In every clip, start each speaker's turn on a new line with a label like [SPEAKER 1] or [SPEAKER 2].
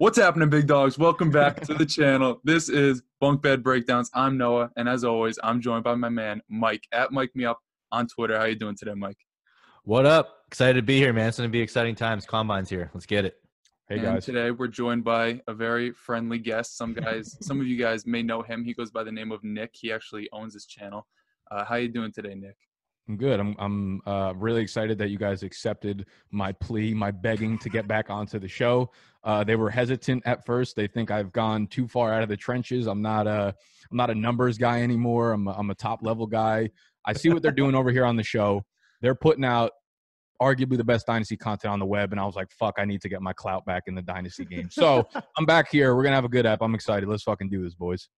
[SPEAKER 1] What's happening, big dogs? Welcome back to the channel. This is Bunk Bed Breakdowns. I'm Noah, and as always, I'm joined by my man Mike at Mike Me Up on Twitter. How you doing today, Mike?
[SPEAKER 2] What up? Excited to be here, man. It's gonna be exciting times. Combine's here. Let's get it.
[SPEAKER 3] Hey
[SPEAKER 1] and
[SPEAKER 3] guys.
[SPEAKER 1] today we're joined by a very friendly guest. Some guys, some of you guys may know him. He goes by the name of Nick. He actually owns this channel. Uh, how you doing today, Nick?
[SPEAKER 3] I'm good. I'm I'm uh, really excited that you guys accepted my plea, my begging to get back onto the show. Uh, they were hesitant at first. They think I've gone too far out of the trenches. I'm not a I'm not a numbers guy anymore. I'm a, I'm a top level guy. I see what they're doing over here on the show. They're putting out arguably the best dynasty content on the web, and I was like, "Fuck, I need to get my clout back in the dynasty game." So I'm back here. We're gonna have a good app. I'm excited. Let's fucking do this, boys.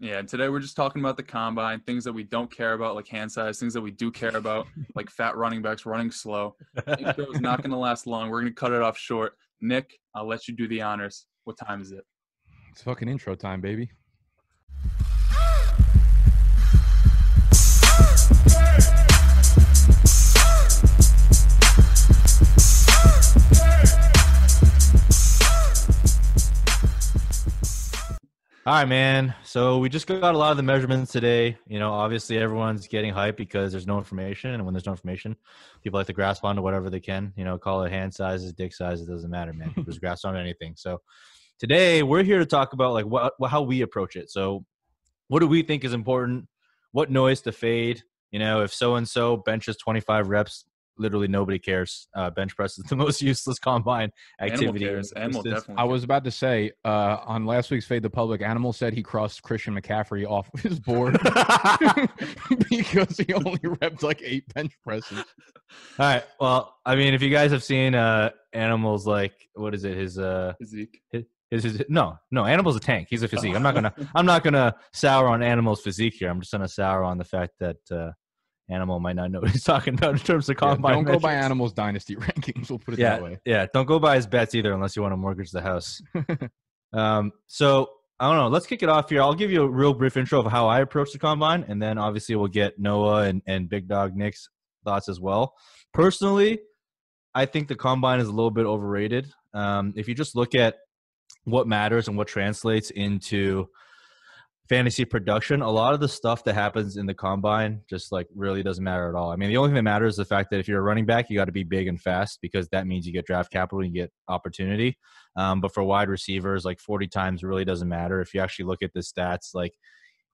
[SPEAKER 1] Yeah, and today we're just talking about the combine, things that we don't care about, like hand size, things that we do care about, like fat running backs running slow. Intro is not going to last long. We're going to cut it off short. Nick, I'll let you do the honors. What time is it?
[SPEAKER 3] It's fucking intro time, baby.
[SPEAKER 2] All right, man. So we just got a lot of the measurements today. You know, obviously everyone's getting hyped because there's no information, and when there's no information, people like to grasp onto whatever they can. You know, call it hand sizes, dick sizes, It doesn't matter, man. Just grasp on anything. So today we're here to talk about like what how we approach it. So what do we think is important? What noise to fade? You know, if so and so benches 25 reps, literally nobody cares. Uh, bench press is the most useless combine activity.
[SPEAKER 1] Animal cares. Animal definitely.
[SPEAKER 3] I was about to say uh, on last week's Fade the Public, Animal said he crossed Christian McCaffrey off his board because he only repped like eight bench presses.
[SPEAKER 2] All right. Well, I mean, if you guys have seen uh animals like what is it? His uh
[SPEAKER 1] Physique.
[SPEAKER 2] his, his no no animal's a tank. He's a physique. I'm not gonna I'm not gonna sour on animal's physique here. I'm just gonna sour on the fact that uh animal might not know what he's talking about in terms of
[SPEAKER 3] Yeah,
[SPEAKER 2] combine.
[SPEAKER 3] don't go by. Animal's dynasty rankings. We'll put it
[SPEAKER 2] Yeah,
[SPEAKER 3] that way.
[SPEAKER 2] yeah. Don't go by his bets either, unless you want to mortgage the house. um. So I don't know. Let's kick it off here. I'll give you a real brief intro of how I approach the combine, and then obviously we'll get Noah and, and Big Dog Nick's thoughts as well. Personally, I think the combine is a little bit overrated. Um, if you just look at what matters and what translates into fantasy production, a lot of the stuff that happens in the combine just like really doesn't matter at all. I mean, the only thing that matters is the fact that if you're a running back, you got to be big and fast because that means you get draft capital, you get opportunity. Um, but for wide receivers, like 40 times really doesn't matter. If you actually look at the stats, like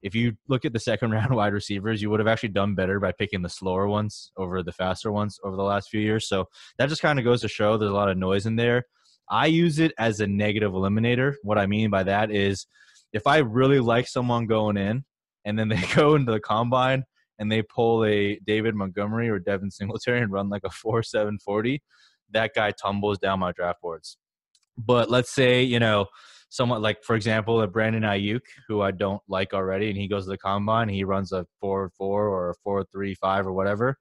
[SPEAKER 2] if you look at the second round wide receivers, you would have actually done better by picking the slower ones over the faster ones over the last few years. So that just kind of goes to show there's a lot of noise in there. I use it as a negative eliminator. What I mean by that is if I really like someone going in and then they go into the combine and they pull a David Montgomery or Devin Singletary and run like a 4 7 40, that guy tumbles down my draft boards. But let's say, you know, someone like, for example, a Brandon Aiyuk, who I don't like already, and he goes to the combine, and he runs a 4 4 or a 4 3 5 or whatever.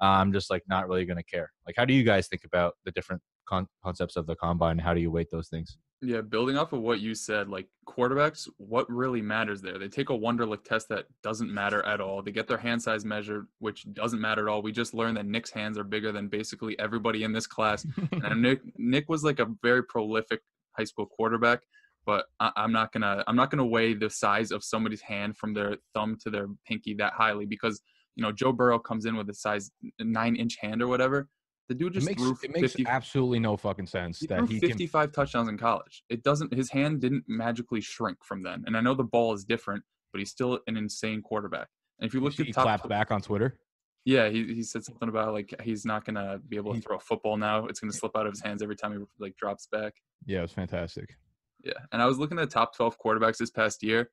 [SPEAKER 2] I'm just like not really going to care. Like, how do you guys think about the different con- concepts of the combine? How do you weight those things?
[SPEAKER 1] Yeah, building off of what you said, like quarterbacks, what really matters there? They take a Wonderlic test that doesn't matter at all. They get their hand size measured, which doesn't matter at all. We just learned that Nick's hands are bigger than basically everybody in this class. and Nick Nick was like a very prolific high school quarterback, but I, I'm not gonna I'm not gonna weigh the size of somebody's hand from their thumb to their pinky that highly because you know Joe Burrow comes in with a size nine inch hand or whatever. The dude
[SPEAKER 3] It
[SPEAKER 1] just
[SPEAKER 3] makes,
[SPEAKER 1] threw
[SPEAKER 3] it makes
[SPEAKER 1] 50,
[SPEAKER 3] absolutely no fucking sense
[SPEAKER 1] he
[SPEAKER 3] that
[SPEAKER 1] threw
[SPEAKER 3] he can
[SPEAKER 1] 55 touchdowns in college. It doesn't. His hand didn't magically shrink from then. And I know the ball is different, but he's still an insane quarterback. And if you look
[SPEAKER 3] he
[SPEAKER 1] at top,
[SPEAKER 3] clapped back on Twitter.
[SPEAKER 1] yeah, he he said something about like he's not gonna be able to throw a football now. It's gonna slip out of his hands every time he like drops back.
[SPEAKER 3] Yeah, it was fantastic.
[SPEAKER 1] Yeah. And I was looking at the top 12 quarterbacks this past year.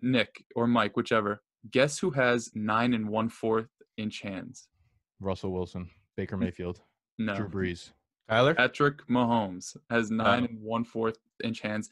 [SPEAKER 1] Nick or Mike, whichever. Guess who has nine and one fourth inch hands?
[SPEAKER 3] Russell Wilson, Baker Mayfield,
[SPEAKER 1] No.
[SPEAKER 3] Drew Brees.
[SPEAKER 2] Tyler?
[SPEAKER 1] Patrick Mahomes has nine
[SPEAKER 2] Oh.
[SPEAKER 1] and one fourth inch hands.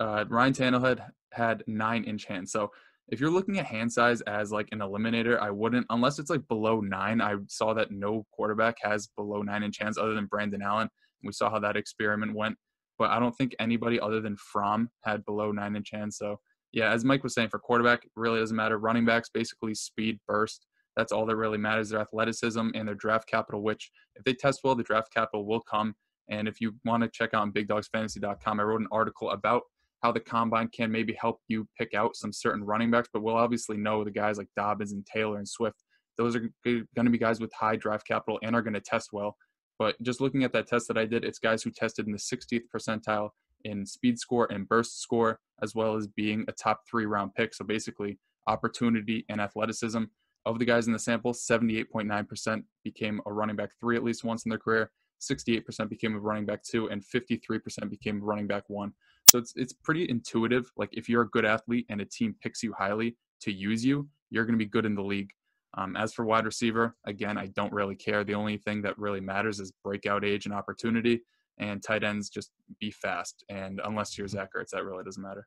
[SPEAKER 1] Uh, Ryan Tannehill had, had nine inch hands. So if you're looking at hand size as like an eliminator, I wouldn't unless it's like below nine. I saw that no quarterback has below nine inch hands other than Brandon Allen. We saw how that experiment went, but I don't think anybody other than Fromm had below nine inch hands. So yeah, as Mike was saying, for quarterback, it really doesn't matter. Running backs, basically speed, burst. That's all that really matters. Their athleticism and their draft capital, which if they test well, the draft capital will come. And if you want to check out BigDogsFantasy.com, I wrote an article about how the combine can maybe help you pick out some certain running backs, but we'll obviously know the guys like Dobbins and Taylor and Swift. Those are going to be guys with high draft capital and are going to test well. But just looking at that test that I did, it's guys who tested in the 60th percentile in speed score and burst score, as well as being a top three round pick. So basically, opportunity and athleticism. Of the guys in the sample, 78.9% became a running back three at least once in their career. 68% became a running back two, and 53% became running back one. So it's it's pretty intuitive. Like if you're a good athlete and a team picks you highly to use you, you're going to be good in the league. Um, as for wide receiver, again, I don't really care. The only thing that really matters is breakout age and opportunity. And tight ends just be fast. And unless you're Zach Ertz, that really doesn't matter.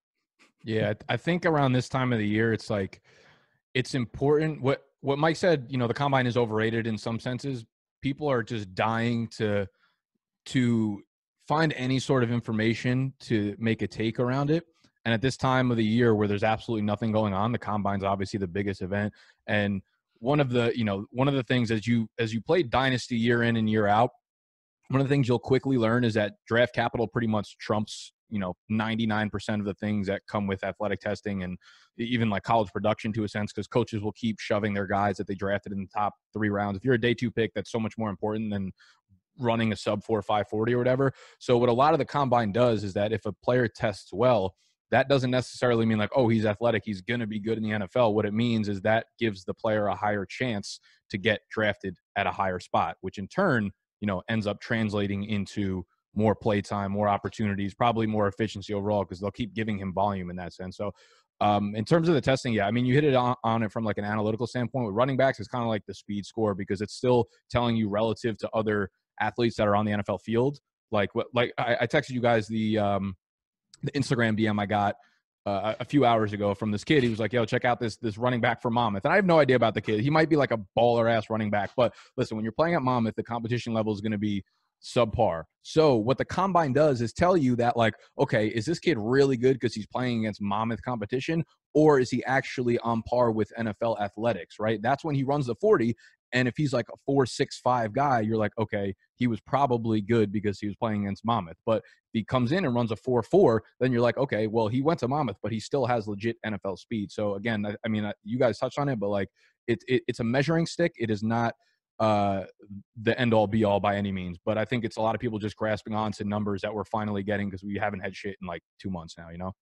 [SPEAKER 3] Yeah, I think around this time of the year, it's like it's important. What what Mike said, you know, the combine is overrated in some senses. People are just dying to to find any sort of information to make a take around it. And at this time of the year where there's absolutely nothing going on, the combine's obviously the biggest event. And one of the, you know, one of the things as you as you play dynasty year in and year out, one of the things you'll quickly learn is that draft capital pretty much trumps you know 99% of the things that come with athletic testing and even like college production to a sense because coaches will keep shoving their guys that they drafted in the top three rounds. If you're a day two pick that's so much more important than running a sub four five forty or whatever. So what a lot of the combine does is that if a player tests well that doesn't necessarily mean like oh he's athletic he's going to be good in the nfl what it means is that gives the player a higher chance to get drafted at a higher spot which in turn you know ends up translating into more play time, more opportunities, probably more efficiency overall because they'll keep giving him volume in that sense. So, um, in terms of the testing, yeah, I mean, you hit it on, on it from like an analytical standpoint. With running backs, it's kind of like the speed score because it's still telling you relative to other athletes that are on the NFL field. Like what, like I, I texted you guys the um, the Instagram DM I got uh, a few hours ago from this kid. He was like, "Yo, check out this this running back for Monmouth." And I have no idea about the kid. He might be like a baller ass running back, but listen, when you're playing at Monmouth, the competition level is going to be subpar. So what the combine does is tell you that like, okay, is this kid really good because he's playing against Monmouth competition, or is he actually on par with NFL athletics? Right. That's when he runs the 40. And if he's like a four six five guy, you're like, okay, he was probably good because he was playing against Monmouth. But if he comes in and runs a four four, then you're like, okay, well, he went to Monmouth, but he still has legit NFL speed. So again, I, I mean, you guys touched on it, but like, it, it, it's a measuring stick. It is not uh, the end all be all by any means. But I think it's a lot of people just grasping on to numbers that we're finally getting because we haven't had shit in like two months now, you know?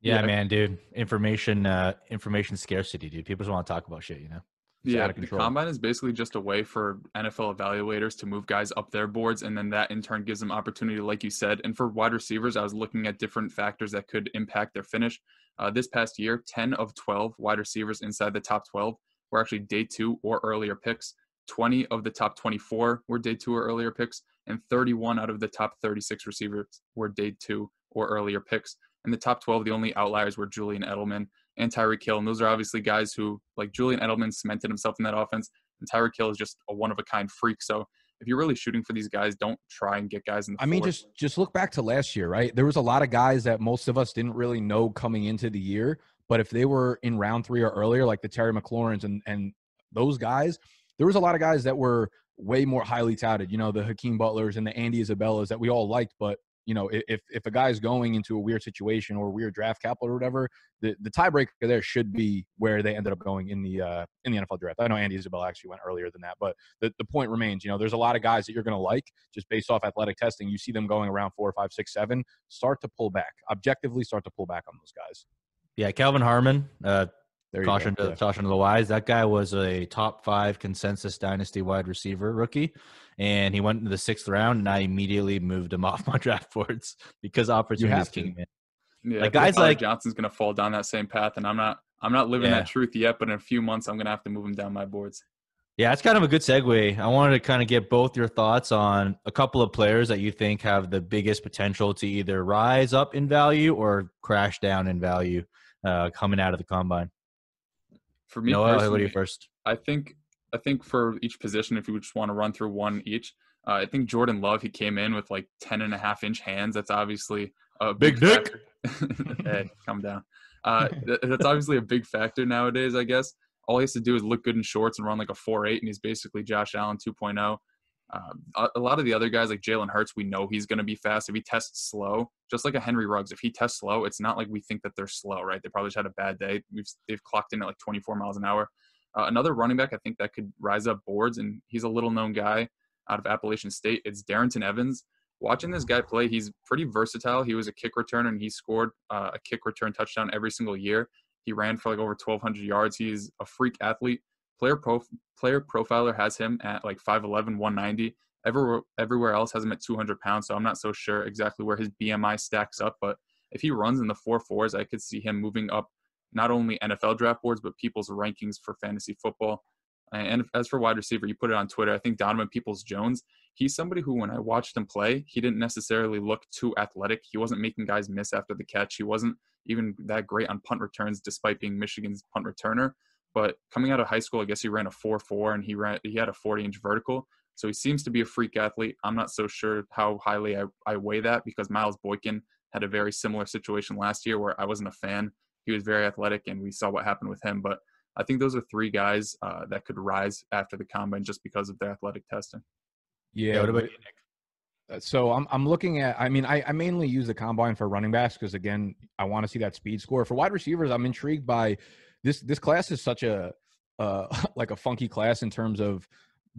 [SPEAKER 2] Yeah, yeah. man, dude. Information, uh, information scarcity, dude. People just want to talk about shit, you know?
[SPEAKER 1] It's yeah, the combine is basically just a way for NFL evaluators to move guys up their boards, and then that in turn gives them opportunity, like you said. And for wide receivers, I was looking at different factors that could impact their finish. Uh, this past year, 10 of 12 wide receivers inside the top 12 were actually day two or earlier picks. 20 of the top 24 were day two or earlier picks, and 31 out of the top 36 receivers were day two or earlier picks. In the top 12, the only outliers were Julian Edelman and Tyreek Hill. And those are obviously guys who, like Julian Edelman, cemented himself in that offense, and Tyreek Hill is just a one of a kind freak. So if you're really shooting for these guys, don't try and get guys in the
[SPEAKER 3] I mean, just just look back to last year, right? There was a lot of guys that most of us didn't really know coming into the year, but if they were in round three or earlier, like the Terry McLaurins and and those guys, there was a lot of guys that were way more highly touted. You know, the Hakeem Butlers and the Andy Isabellas that we all liked, but you know, if if a guy's going into a weird situation or weird draft capital or whatever, the, the tiebreaker there should be where they ended up going in the uh, in the NFL draft. I know Andy Isabella actually went earlier than that, but the, the point remains. You know, there's a lot of guys that you're going to like just based off athletic testing. You see them going around four, five, six, seven. Start to pull back. Objectively, start to pull back on those guys.
[SPEAKER 2] Yeah, Kelvin Harmon, uh, there caution to yeah. caution to the wise. That guy was a top five consensus dynasty wide receiver rookie, and he went into the sixth round, and I immediately moved him off my draft boards because opportunities came in.
[SPEAKER 1] Yeah, like guys like Johnson's gonna fall down that same path, and I'm not. I'm not living yeah. that truth yet, but in a few months, I'm gonna have to move him down my boards.
[SPEAKER 2] Yeah, it's kind of a good segue. I wanted to kind of get both your thoughts on a couple of players that you think have the biggest potential to either rise up in value or crash down in value uh, coming out of the combine.
[SPEAKER 1] For me, Noah, you first. I think I think for each position, if you just want to run through one each, uh, I think Jordan Love he came in with like 10 and a half inch hands. That's obviously a
[SPEAKER 2] big, big dick.
[SPEAKER 1] hey, come down. Uh, that's obviously a big factor nowadays. I guess all he has to do is look good in shorts and run like a four eight, and he's basically Josh Allen 2.0. Um, a, a lot of the other guys like Jalen Hurts, we know he's going to be fast. If he tests slow, just like a Henry Ruggs, if he tests slow, it's not like we think that they're slow, right? They probably just had a bad day. We've, they've clocked in at like 24 miles an hour. Uh, another running back, I think that could rise up boards, and he's a little known guy out of Appalachian State. It's Darrynton Evans. Watching this guy play, he's pretty versatile. He was a kick returner, and he scored uh, a kick return touchdown every single year. He ran for like over 1,200 yards. He's a freak athlete. Player prof- player profiler has him at like 5'11", 190. Everywhere, everywhere else has him at 200 pounds, so I'm not so sure exactly where his BMI stacks up. But if he runs in the four fours, I could see him moving up not only NFL draft boards, but people's rankings for fantasy football. And as for wide receiver, you put it on Twitter. I think Donovan Peoples Jones, he's somebody who, when I watched him play, he didn't necessarily look too athletic. He wasn't making guys miss after the catch. He wasn't even that great on punt returns, despite being Michigan's punt returner. But coming out of high school, I guess he ran a 4-4 and he ran he had a 40-inch vertical. So he seems to be a freak athlete. I'm not so sure how highly I, I weigh that because Miles Boykin had a very similar situation last year where I wasn't a fan. He was very athletic, and we saw what happened with him. But I think those are three guys uh, that could rise after the combine just because of their athletic testing.
[SPEAKER 3] Yeah. yeah what about you, Nick? Uh, so I'm I'm looking at. I mean, I, I mainly use the combine for running backs because again, I want to see that speed score. For wide receivers, I'm intrigued by this. This class is such a uh, like a funky class in terms of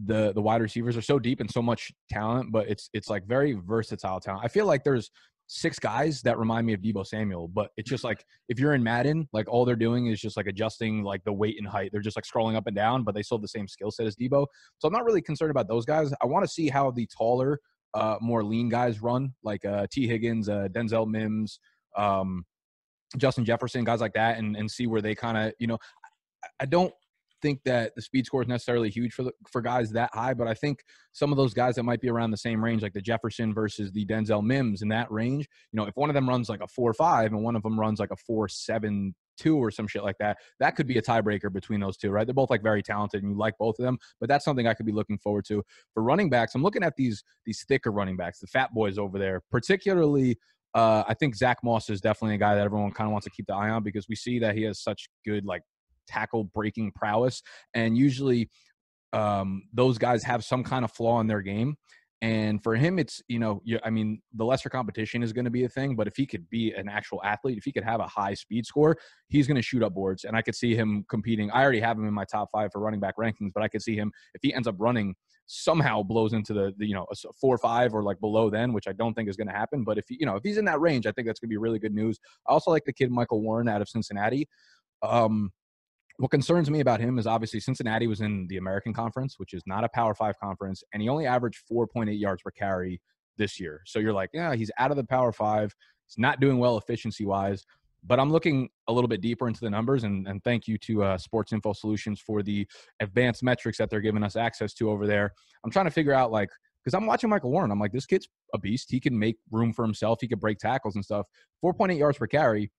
[SPEAKER 3] the the wide receivers are so deep and so much talent, but it's it's like very versatile talent. I feel like there's six guys that remind me of Deebo Samuel, but it's just like if you're in Madden, like all they're doing is just like adjusting like the weight and height. They're just like scrolling up and down, but they still have the same skill set as Deebo. So I'm not really concerned about those guys. I want to see how the taller, uh, more lean guys run, like uh, Tee Higgins, uh, Denzel Mims, um, Justin Jefferson, guys like that, and and see where they kind of you know. I don't think that the speed score is necessarily huge for the, for guys that high, but I think some of those guys that might be around the same range, like the Jefferson versus the Denzel Mims in that range, you know, if one of them runs like a four five and one of them runs like a four seven two or some shit like that, that could be a tiebreaker between those two, right? They're both like very talented and you like both of them, but that's something I could be looking forward to. For running backs, I'm looking at these these thicker running backs, the fat boys over there, particularly uh, I think Zach Moss is definitely a guy that everyone kind of wants to keep the eye on because we see that he has such good like tackle breaking prowess. And usually um, those guys have some kind of flaw in their game. And for him, it's, you know, I mean, the lesser competition is going to be a thing, but if he could be an actual athlete, if he could have a high speed score, he's going to shoot up boards. And I could see him competing. I already have him in my top five for running back rankings, but I could see him, if he ends up running, somehow blows into the, the you know, four or five or like below then, which I don't think is going to happen. But if, he, you know, if he's in that range, I think that's going to be really good news. I also like the kid Michael Warren out of Cincinnati. Um, what concerns me about him is obviously Cincinnati was in the American Conference, which is not a Power Five conference, and he only averaged 4.8 yards per carry this year. So you're like, yeah, he's out of the Power Five. He's not doing well efficiency wise. But I'm looking a little bit deeper into the numbers, and, and thank you to uh, Sports Info Solutions for the advanced metrics that they're giving us access to over there. I'm trying to figure out like because I'm watching Michael Warren. I'm like, this kid's a beast. He can make room for himself. He can break tackles and stuff. 4.8 yards per carry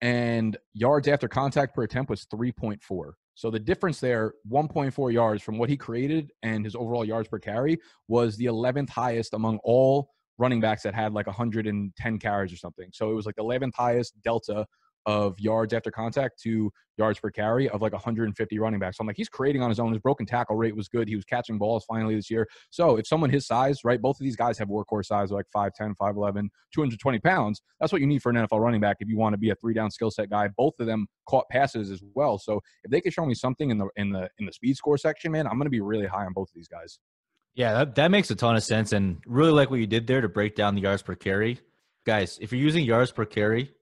[SPEAKER 3] and yards after contact per attempt was 3.4. So the difference there, 1.4 yards from what he created and his overall yards per carry was the 11th highest among all running backs that had like 110 carries or something. So it was like the 11th highest delta of yards after contact to yards per carry of like 150 running backs. So I'm like, he's creating on his own. His broken tackle rate was good. He was catching balls finally this year. So if someone his size, right, both of these guys have workhorse size, like 5'10, 5'11, 220 pounds. That's what you need for an NFL running back if you want to be a three down skill set guy. Both of them caught passes as well. So if they could show me something in the in the in the speed score section, man, I'm to be really high on both of these guys.
[SPEAKER 2] Yeah, that, that makes a ton of sense. And really like what you did there to break down the yards per carry. Guys, if you're using yards per carry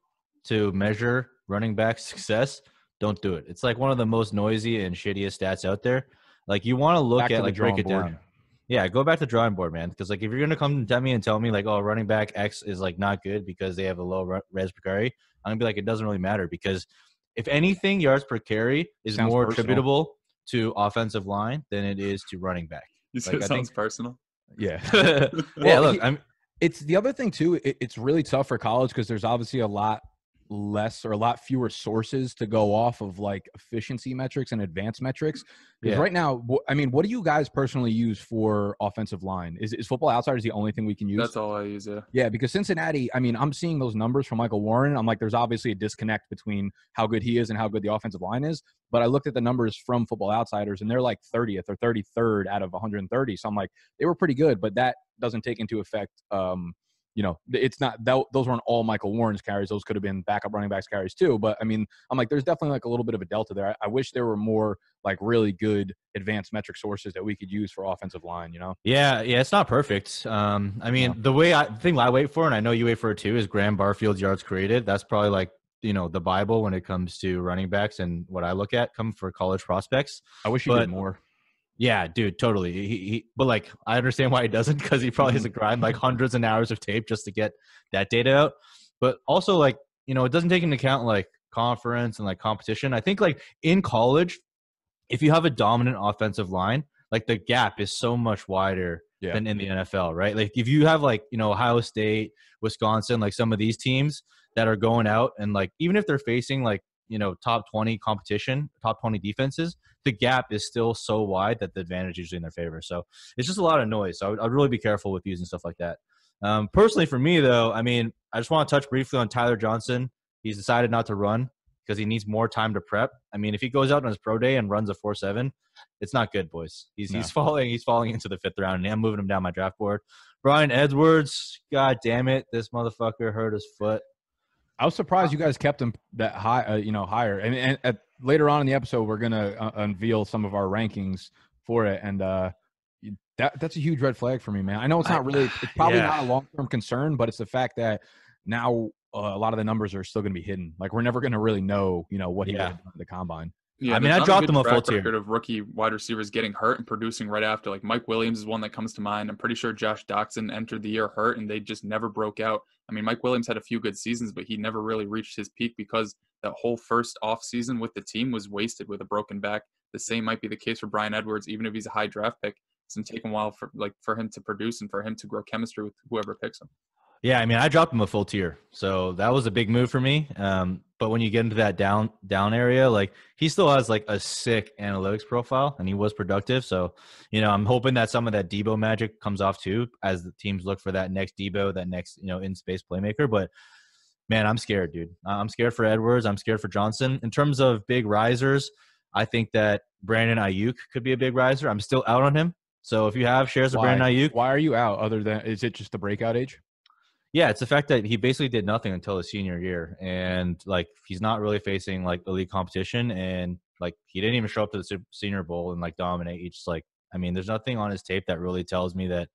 [SPEAKER 2] to measure running back success, don't do it. It's like one of the most noisy and shittiest stats out there. Like you want to look at like break it board. down. Yeah, go back to drawing board, man. Because like if you're gonna come to me and tell me like, oh, running back X is like not good because they have a low res per carry, I'm gonna be like, it doesn't really matter because if anything, yards per carry is Sounds more personal. attributable to offensive line than it is to running back.
[SPEAKER 1] You like, it sounds think, personal.
[SPEAKER 3] Yeah.
[SPEAKER 2] yeah. Look, I'm.
[SPEAKER 3] It's the other thing too. It, it's really tough for college because there's obviously a lot less or a lot fewer sources to go off of like efficiency metrics and advanced metrics. Because
[SPEAKER 2] Yeah.
[SPEAKER 3] right now, I mean, what do you guys personally use for offensive line? Is, is Football Outsiders the only thing we can use?
[SPEAKER 1] That's all I use. Yeah.
[SPEAKER 3] Yeah, because Cincinnati, I mean, I'm seeing those numbers from Michael Warren. I'm like, there's obviously a disconnect between how good he is and how good the offensive line is. But I looked at the numbers from Football Outsiders, and they're like 30th or 33rd out of 130. So I'm like, they were pretty good, but that doesn't take into effect. Um, you know, it's not that those weren't all Michael Warren's carries. Those could have been backup running backs carries too. But I mean, I'm like, there's definitely like a little bit of a delta there. I, I wish there were more like really good advanced metric sources that we could use for offensive line. You know,
[SPEAKER 2] Yeah, yeah, it's not perfect. Um, I mean,
[SPEAKER 3] Yeah.
[SPEAKER 2] the way I the thing I wait for, and I know you wait for it too, is Graham Barfield's yards created. That's probably like you know the Bible when it comes to running backs and what I look at come for college prospects.
[SPEAKER 3] I wish you
[SPEAKER 2] But-
[SPEAKER 3] did more.
[SPEAKER 2] Yeah, dude, totally. He, he but like I understand why he doesn't because he probably has mm-hmm. to grind like hundreds and hours of tape just to get that data out. But also like you know it doesn't take into account like conference and like competition. I think like in college, if you have a dominant offensive line, like the gap is so much wider
[SPEAKER 3] Yeah.
[SPEAKER 2] than in the NFL, right? Like if you have like you know Ohio State, Wisconsin, like some of these teams that are going out and like even if they're facing like you know top 20 competition top 20 defenses the gap is still so wide that the advantage is usually in their favor. So it's just a lot of noise. So i would, I'd really be careful with using stuff like that. Um, personally for me though i mean i just want to touch briefly on tyler johnson. He's decided not to run because he needs more time to prep. I mean if he goes out on his pro day and runs a 4-7 it's not good boys. He's,
[SPEAKER 3] No.
[SPEAKER 2] he's falling he's falling into the fifth round and i'm moving him down my draft board. Bryan Edwards god damn it this motherfucker hurt his foot.
[SPEAKER 3] I was surprised you guys kept him that high, uh, you know, higher. And, and at, later on in the episode, we're gonna uh, unveil some of our rankings for it, and uh, that that's a huge red flag for me, man. I know it's not really, it's probably
[SPEAKER 2] yeah.
[SPEAKER 3] not a long term concern, but it's the fact that now uh, a lot of the numbers are still gonna be hidden. Like we're never gonna really know, you know, what he
[SPEAKER 2] Yeah.
[SPEAKER 3] did at the combine.
[SPEAKER 1] Yeah,
[SPEAKER 2] I mean, I dropped
[SPEAKER 1] good
[SPEAKER 2] him a full tier.
[SPEAKER 1] of rookie wide receivers getting hurt and producing right after. Like Mike Williams is one that comes to mind. I'm pretty sure Josh Doctson entered the year hurt and they just never broke out. I mean, Mike Williams had a few good seasons, but he never really reached his peak because that whole first off season with the team was wasted with a broken back. The same might be the case for Bryan Edwards, even if he's a high draft pick. It's gonna take a while for like for him to produce and for him to grow chemistry with whoever picks him.
[SPEAKER 2] Yeah, I mean, I dropped him a full tier, so that was a big move for me. Um, but when you get into that down down area, like he still has like a sick analytics profile, and he was productive. So, you know, I'm hoping that some of that Deebo magic comes off too, as the teams look for that next Deebo, that next you know in space playmaker. But man, I'm scared, dude. I'm scared for Edwards. I'm scared for Johnson. In terms of big risers, I think that Brandon Aiyuk could be a big riser. I'm still out on him. So if you have shares of
[SPEAKER 3] Why?
[SPEAKER 2] Brandon Aiyuk,
[SPEAKER 3] Why are you out? Other than is it just the breakout age?
[SPEAKER 2] Yeah, it's the fact that he basically did nothing until his senior year, and like he's not really facing like elite competition, and like he didn't even show up to the Senior Bowl and like dominate each. Like, I mean, there's nothing on his tape that really tells me that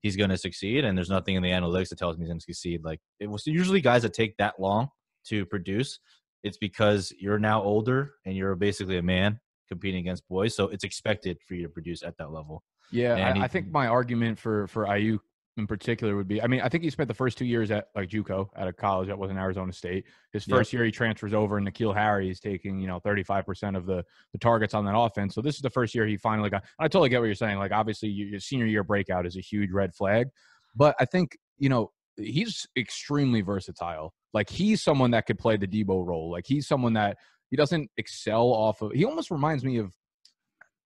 [SPEAKER 2] he's going to succeed, and there's nothing in the analytics that tells me he's going to succeed. Like, it was usually guys that take that long to produce. It's because you're now older and you're basically a man competing against boys, so it's expected for you to produce at that level.
[SPEAKER 3] Yeah, I,
[SPEAKER 2] he-
[SPEAKER 3] I think my argument for for Ayuk in particular would be, I mean, I think he spent the first two years at like JUCO at a college. That wasn't Arizona State. His
[SPEAKER 2] Yep.
[SPEAKER 3] first year he transfers over, and N'Keal Harry is taking you know thirty five percent of the the targets on that offense. So this is the first year he finally got. I totally get what you're saying. Like obviously your your senior year breakout is a huge red flag, but I think you know he's extremely versatile. Like he's someone that could play the Deebo role. Like he's someone that he doesn't excel off of. He almost reminds me of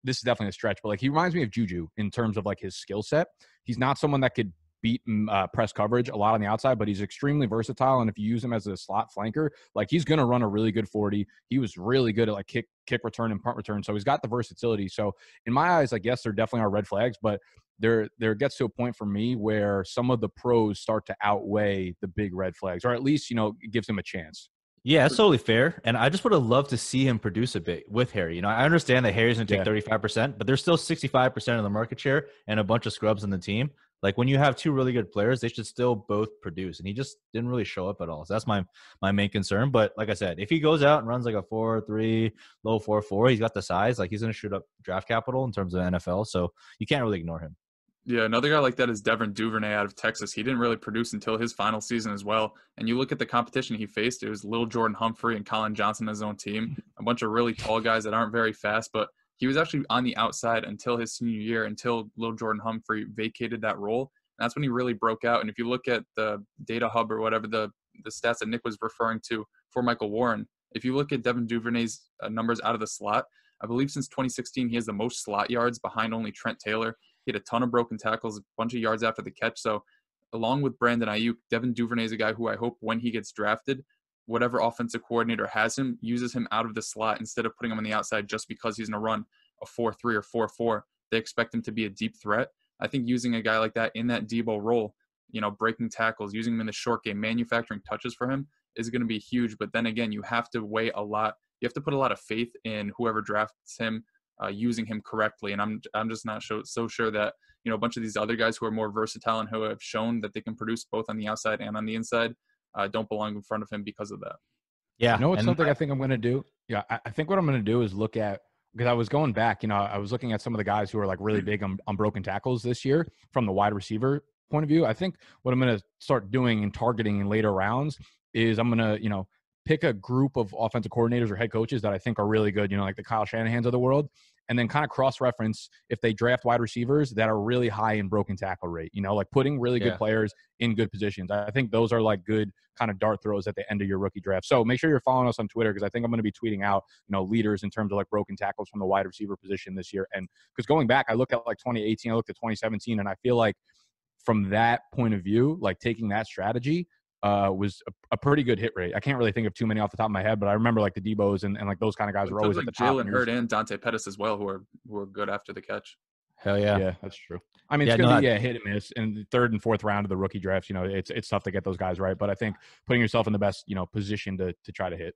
[SPEAKER 3] this is definitely a stretch, but like he reminds me of Juju in terms of like his skill set. He's not someone that could beat mm, uh, press coverage a lot on the outside, but he's extremely versatile. And if you use him as a slot flanker, like he's going to run a really good 40. He was really good at like kick, kick return and punt return. So he's got the versatility. So in my eyes, like, yes, there definitely are red flags, but there, there gets to a point for me where some of the pros start to outweigh the big red flags, or at least, you know, gives him a chance.
[SPEAKER 2] Yeah, that's totally fair. And I just would have loved to see him produce a bit with Harry. You know, I understand that Harry's going to take
[SPEAKER 3] Yeah.
[SPEAKER 2] 35%, but there's still 65% of the market share and a bunch of scrubs on the team. Like when you have two really good players, they should still both produce. And he just didn't really show up at all. So that's my my main concern. But like I said, if he goes out and runs like a four three, low four four, he's got the size. Like he's going to shoot up draft capital in terms of NFL. So you can't really ignore him.
[SPEAKER 1] Yeah, another guy like that is Devin Duvernay out of Texas. He didn't really produce until his final season as well. And you look at the competition he faced, it was Lil Jordan Humphrey and Collin Johnson on his own team, a bunch of really tall guys that aren't very fast, but he was actually on the outside until his senior year, until Lil Jordan Humphrey vacated that role. And that's when he really broke out. And if you look at the data hub or whatever the the stats that Nick was referring to for Michael Warren. If you look at Devin Duvernay's uh, numbers out of the slot, I believe since 2016 he has the most slot yards behind only Trent Taylor. He had a ton of broken tackles, a bunch of yards after the catch. So, along with Brandon Aiyuk, Devin Duvernay is a guy who I hope when he gets drafted, whatever offensive coordinator has him uses him out of the slot instead of putting him on the outside just because he's going to run a 4 3 or 4 4. They expect him to be a deep threat. I think using a guy like that in that Deebo role, you know, breaking tackles, using him in the short game, manufacturing touches for him is going to be huge. But then again, you have to weigh a lot. You have to put a lot of faith in whoever drafts him, uh, using him correctly. And I'm I'm just not so, so sure that you know a bunch of these other guys who are more versatile and who have shown that they can produce both on the outside and on the inside uh, don't belong in front of him because of that.
[SPEAKER 2] Yeah,
[SPEAKER 3] You know what's
[SPEAKER 2] and
[SPEAKER 3] something I think I'm going to do? Yeah, I, I think what I'm going to do is look at because I was going back. You know, I was looking at some of the guys who are like really big on, on broken tackles this year from the wide receiver point of view. I think what I'm going to start doing and targeting in later rounds is I'm going to you know pick a group of offensive coordinators or head coaches that I think are really good. You know, like the Kyle Shanahan's of the world, and then kind of cross reference if they draft wide receivers that are really high in broken tackle rate. You know, like putting really
[SPEAKER 2] Yeah.
[SPEAKER 3] good players in good positions. I think those are like good kind of dart throws at the end of your rookie draft. So make sure you're following us on Twitter because I think I'm going to be tweeting out, you know, leaders in terms of like broken tackles from the wide receiver position this year. And because going back, I look at like 2018, I looked at 2017, and I feel like from that point of view, like taking that strategy uh, was a, a pretty good hit rate. I can't really think of too many off the top of my head, but I remember like the Deebo's and, and like those kind of guys were always
[SPEAKER 1] like
[SPEAKER 3] at the top.
[SPEAKER 1] Jalen
[SPEAKER 3] and you're
[SPEAKER 1] Hurd and Dante Pettis as well, who are who are good after the catch.
[SPEAKER 2] hell
[SPEAKER 3] Yeah.
[SPEAKER 2] yeah.
[SPEAKER 3] that's true. I mean,
[SPEAKER 2] Yeah,
[SPEAKER 3] it's gonna
[SPEAKER 2] no,
[SPEAKER 3] be a hit and miss. In the third and fourth round of the rookie drafts, you know, it's it's tough to get those guys right. But I think putting yourself in the best, you know, position to to try to hit.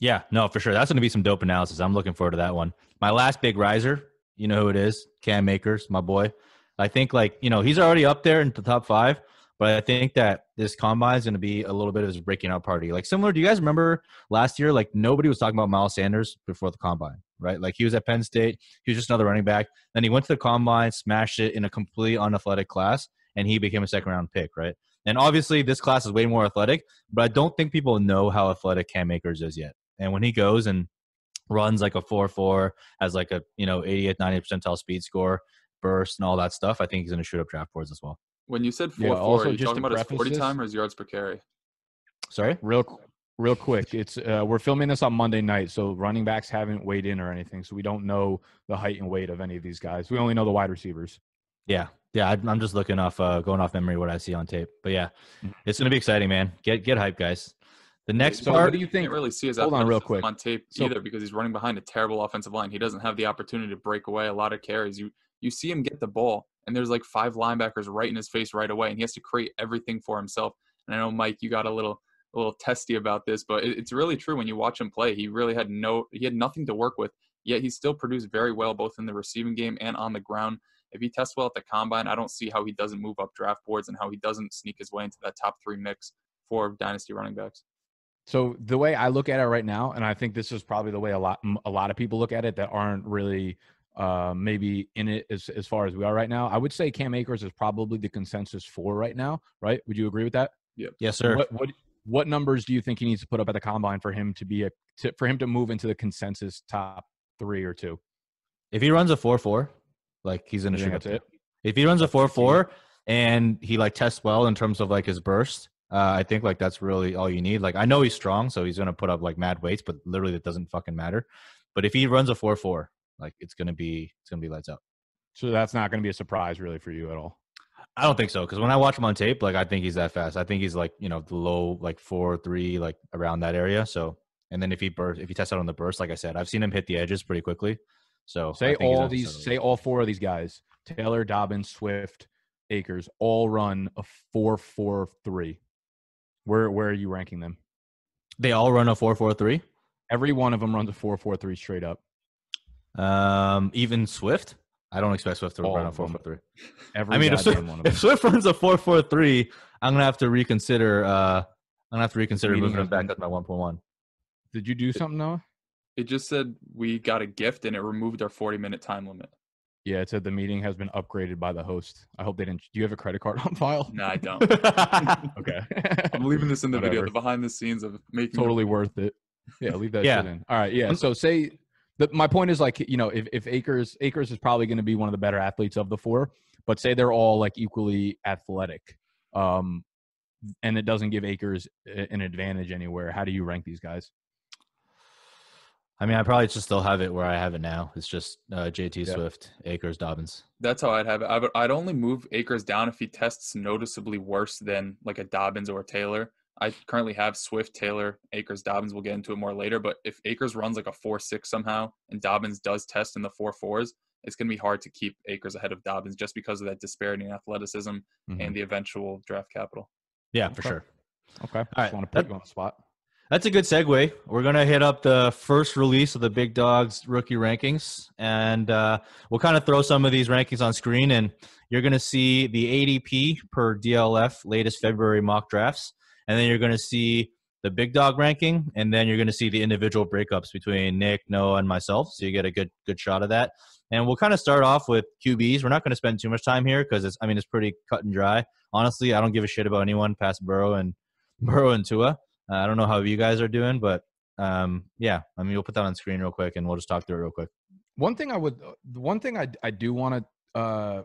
[SPEAKER 2] Yeah, no, for sure. That's going to be some dope analysis. I'm looking forward to that one. My last big riser, you know who it is? Cam Akers, my boy. I think like you know he's already up there in the top five, but I think that this combine is going to be a little bit of his breaking out party. Like similar, do you guys remember last year? Like nobody was talking about Miles Sanders before the combine, right? Like he was at Penn State, he was just another running back. Then he went to the combine, smashed it in a completely unathletic class, and he became a second round pick, right? And obviously, this class is way more athletic, but I don't think people know how athletic Cam Akers is yet. And when he goes and runs like a 4-4, has like a, you know, 80th, 90th percentile speed score, burst and all that stuff, I think he's going to shoot up draft boards as well.
[SPEAKER 1] When you said
[SPEAKER 3] Yeah,
[SPEAKER 1] four four,
[SPEAKER 3] also
[SPEAKER 1] are you
[SPEAKER 3] just
[SPEAKER 1] talking
[SPEAKER 3] to
[SPEAKER 1] about his forty
[SPEAKER 3] this-
[SPEAKER 1] time or his yards per carry?
[SPEAKER 2] Sorry?
[SPEAKER 3] Real real quick, it's uh, we're filming this on Monday night, so running backs haven't weighed in or anything, so we don't know the height and weight of any of these guys. We only know the wide receivers.
[SPEAKER 2] Yeah. Yeah, I- I'm just looking off, uh, going off memory what I see on tape. But yeah,
[SPEAKER 3] Mhm.
[SPEAKER 2] it's going to be exciting, man. Get get hype, guys. The next
[SPEAKER 3] So
[SPEAKER 2] part,
[SPEAKER 3] what do you
[SPEAKER 1] You
[SPEAKER 3] think?
[SPEAKER 1] can't really see his
[SPEAKER 3] Hold on real quick.
[SPEAKER 1] on tape
[SPEAKER 3] So-
[SPEAKER 1] either because he's running behind a terrible offensive line. He doesn't have the opportunity to break away a lot of carries. You you see him get the ball, and there's like five linebackers right in his face right away, and he has to create everything for himself. And I know Mike, you got a little a little testy about this, but it, it's really true when you watch him play. He really had no he had nothing to work with, yet he still produced very well both in the receiving game and on the ground. If he tests well at the combine, I don't see how he doesn't move up draft boards and how he doesn't sneak his way into that top three mix for dynasty running backs.
[SPEAKER 3] So the way I look at it right now, and I think this is probably the way a lot a lot of people look at it that aren't really uh, maybe in it as as far as we are right now. I would say Cam Akers is probably the consensus for right now. Right? Would you agree with that? Yeah.
[SPEAKER 2] yes, sir.
[SPEAKER 3] What what what numbers do you think he needs to put up at the combine for him to be a to, for him to move into the consensus top three or two?
[SPEAKER 2] If he runs a 4-4, like he's in to
[SPEAKER 3] You
[SPEAKER 2] shoot
[SPEAKER 3] that's it?
[SPEAKER 2] If he runs a
[SPEAKER 3] That's the key.
[SPEAKER 2] 4-4 and he like tests well in terms of like his burst, uh, I think like that's really all you need. Like I know he's strong, so he's gonna put up like mad weights, but literally that doesn't fucking matter. But if he runs a 4-4, like it's gonna be it's gonna be lights out.
[SPEAKER 3] So that's not going to be a surprise really for you at all.
[SPEAKER 2] I don't think so because when I watch him on tape, like I think he's that fast. I think he's like you know the low like four three like around that area. So and then if he burst, if he tests out on the burst, like I said, I've seen him hit the edges pretty quickly. So
[SPEAKER 3] Say all these, say all four of these guys: Taylor, Dobbins, Swift, Akers, all run a four four three. Where where are you ranking them?
[SPEAKER 2] they all run a four four three.
[SPEAKER 3] Every one of them runs a four four three straight up.
[SPEAKER 2] Um, even Swift. I don't expect Swift to
[SPEAKER 3] All
[SPEAKER 2] run a
[SPEAKER 3] of
[SPEAKER 2] four
[SPEAKER 3] them.
[SPEAKER 2] four three.
[SPEAKER 3] Every
[SPEAKER 2] I mean, if Swift,
[SPEAKER 3] one of
[SPEAKER 2] if
[SPEAKER 3] them.
[SPEAKER 2] Swift runs a four four three, I'm gonna have to reconsider. Uh, I'm gonna have to reconsider moving him back
[SPEAKER 3] up
[SPEAKER 2] as my one point one.
[SPEAKER 3] Did you do something, Noah?
[SPEAKER 1] It just said we got a gift and it removed our 40 minute time limit.
[SPEAKER 3] Yeah, it said the meeting has been upgraded by the host. I hope they didn't. Do you have a credit card on file?
[SPEAKER 1] No, I don't.
[SPEAKER 3] Okay.
[SPEAKER 1] I'm leaving this in the video, the behind the scenes of making
[SPEAKER 3] totally worth it. Yeah, leave that
[SPEAKER 2] Yeah.
[SPEAKER 3] shit in. All right, yeah. So say the, my point is like you know if if Akers Akers is probably going to be one of the better athletes of the four, but say they're all like equally athletic. Um, and it doesn't give Akers a- an advantage anywhere. How do you rank these guys?
[SPEAKER 2] I mean, I probably just still have it where I have it now. It's just uh, JT
[SPEAKER 3] Yeah.
[SPEAKER 2] Swift, Akers, Dobbins.
[SPEAKER 1] That's how I'd have it. I would, I'd only move Akers down if he tests noticeably worse than like a Dobbins or a Taylor. I currently have Swift, Taylor, Akers, Dobbins. We'll get into it more later. But if Akers runs like a four six somehow and Dobbins does test in the four fours, it's going to be hard to keep Akers ahead of Dobbins just because of that disparity in athleticism
[SPEAKER 3] Mhm.
[SPEAKER 1] and the eventual draft capital.
[SPEAKER 2] Yeah, for
[SPEAKER 3] Okay.
[SPEAKER 2] sure.
[SPEAKER 3] Okay, I just
[SPEAKER 2] right,
[SPEAKER 3] want to
[SPEAKER 2] that-
[SPEAKER 3] put you on the spot.
[SPEAKER 2] That's a good segue. We're gonna hit up the first release of the Big Dogs rookie rankings, and uh, we'll kind of throw some of these rankings on screen, and you're gonna see the ADP per DLF latest February mock drafts, and then you're gonna see the Big Dog ranking, and then you're gonna see the individual breakups between Nick, Noah, and myself, so you get a good good shot of that. And we'll kind of start off with QBs. We're not going to spend too much time here because it's I mean it's pretty cut and dry. Honestly, I don't give a shit about anyone past Burrow and Burrow and Tua. Uh, I don't know how you guys are doing, but um, yeah, I mean, we'll put that on screen real quick and we'll just talk through it real quick.
[SPEAKER 3] One thing I would, uh, one thing I I do want to uh,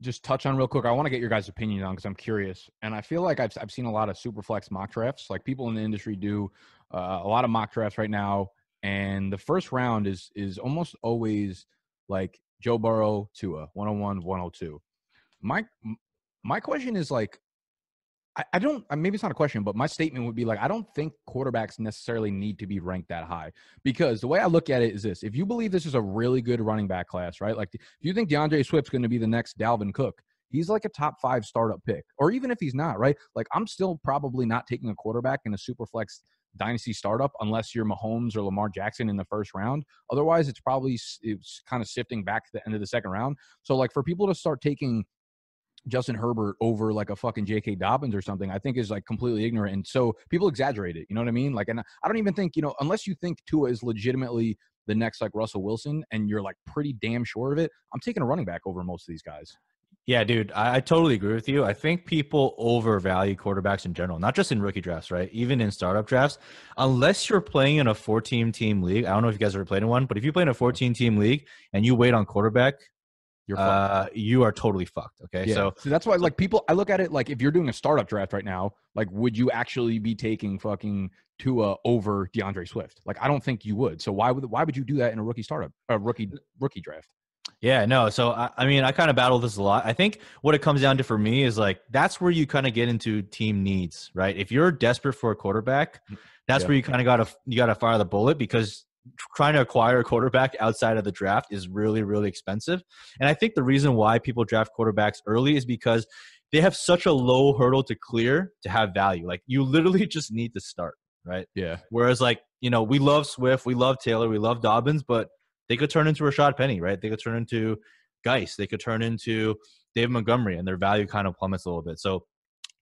[SPEAKER 3] just touch on real quick. I want to get your guys' opinion on because I'm curious, and I feel like I've I've seen a lot of super flex mock drafts. Like people in the industry do uh, a lot of mock drafts right now, and the first round is is almost always like Joe Burrow, Tua, 101, 102. My my question is like I, don't maybe it's not a question, but my statement would be like I don't think quarterbacks necessarily need to be ranked that high because the way I look at it is this: if you believe this is a really good running back class, right? Like if you think D'Andre Swift's going to be the next Dalvin Cook, he's like a top five startup pick, or even if he's not, right? Like I'm still probably not taking a quarterback in a super flex dynasty startup unless you're Mahomes or Lamar Jackson in the first round. Otherwise, it's probably it's kind of sifting back to the end of the second round. So like for people to start taking Justin Herbert over like a fucking J.K. Dobbins or something, I think is like completely ignorant. And so people exaggerate it. You know what I mean? Like, and I don't even think you know unless you think Tua is legitimately the next like Russell Wilson, and you're like pretty damn sure of it. I'm taking a running back over most of these guys.
[SPEAKER 2] Yeah, dude, I, I totally agree with you. I think people overvalue quarterbacks in general, not just in rookie drafts, right? Even in startup drafts. Unless you're playing in a 14 team league, I don't know if you guys ever played in one, but if you play in a 14 team league and you wait on quarterback,
[SPEAKER 3] You're fucked.
[SPEAKER 2] uh, you are totally fucked. Okay,
[SPEAKER 3] Yeah.
[SPEAKER 2] so
[SPEAKER 3] so that's why like people I look at it like if you're doing a startup draft right now, like would you actually be taking fucking Tua over D'Andre Swift? Like I don't think you would. So why would why would you do that in a rookie startup, a rookie rookie draft?
[SPEAKER 2] Yeah, no. So I, I mean, I kind of battle this a lot. I think what it comes down to for me is like that's where you kind of get into team needs, right? If you're desperate for a quarterback, that's
[SPEAKER 3] Yeah.
[SPEAKER 2] where you kind of got to you got to fire the bullet because trying to acquire a quarterback outside of the draft is really really expensive. And I think the reason why people draft quarterbacks early is because they have such a low hurdle to clear to have value. Like you literally just need to start, right?
[SPEAKER 3] Yeah.
[SPEAKER 2] Whereas, like, you know, we love Swift, we love Taylor, we love Dobbins, but they could turn into Rashad Penny, right? They could turn into Guice, they could turn into Dave Montgomery, and their value kind of plummets a little bit. So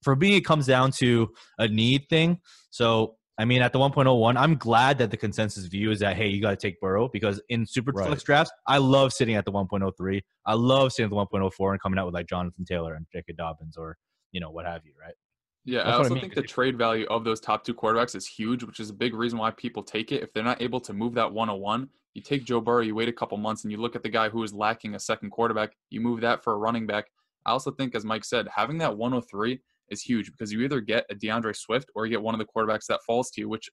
[SPEAKER 2] for me, it comes down to a need thing. So, I mean, at the 1.01, I'm glad that the consensus view is that, hey, you got to take Burrow because in super
[SPEAKER 3] Right.
[SPEAKER 2] flex drafts, I love sitting at the 1.03. I love sitting at the 1.04 and coming out with like Jonathan Taylor and J.K. Dobbins or, you know, what have you, right?
[SPEAKER 1] Yeah,
[SPEAKER 3] That's
[SPEAKER 1] I
[SPEAKER 3] what I
[SPEAKER 1] also
[SPEAKER 3] mean,
[SPEAKER 1] think
[SPEAKER 3] 'cause
[SPEAKER 1] the trade value of those top two quarterbacks is huge, which is a big reason why people take it. If they're not able to move that 101, you take Joe Burrow, you wait a couple months, and you look at the guy who is lacking a second quarterback, you move that for a running back. I also think, as Mike said, having that 103 is huge because you either get a D'Andre Swift or you get one of the quarterbacks that falls to you, which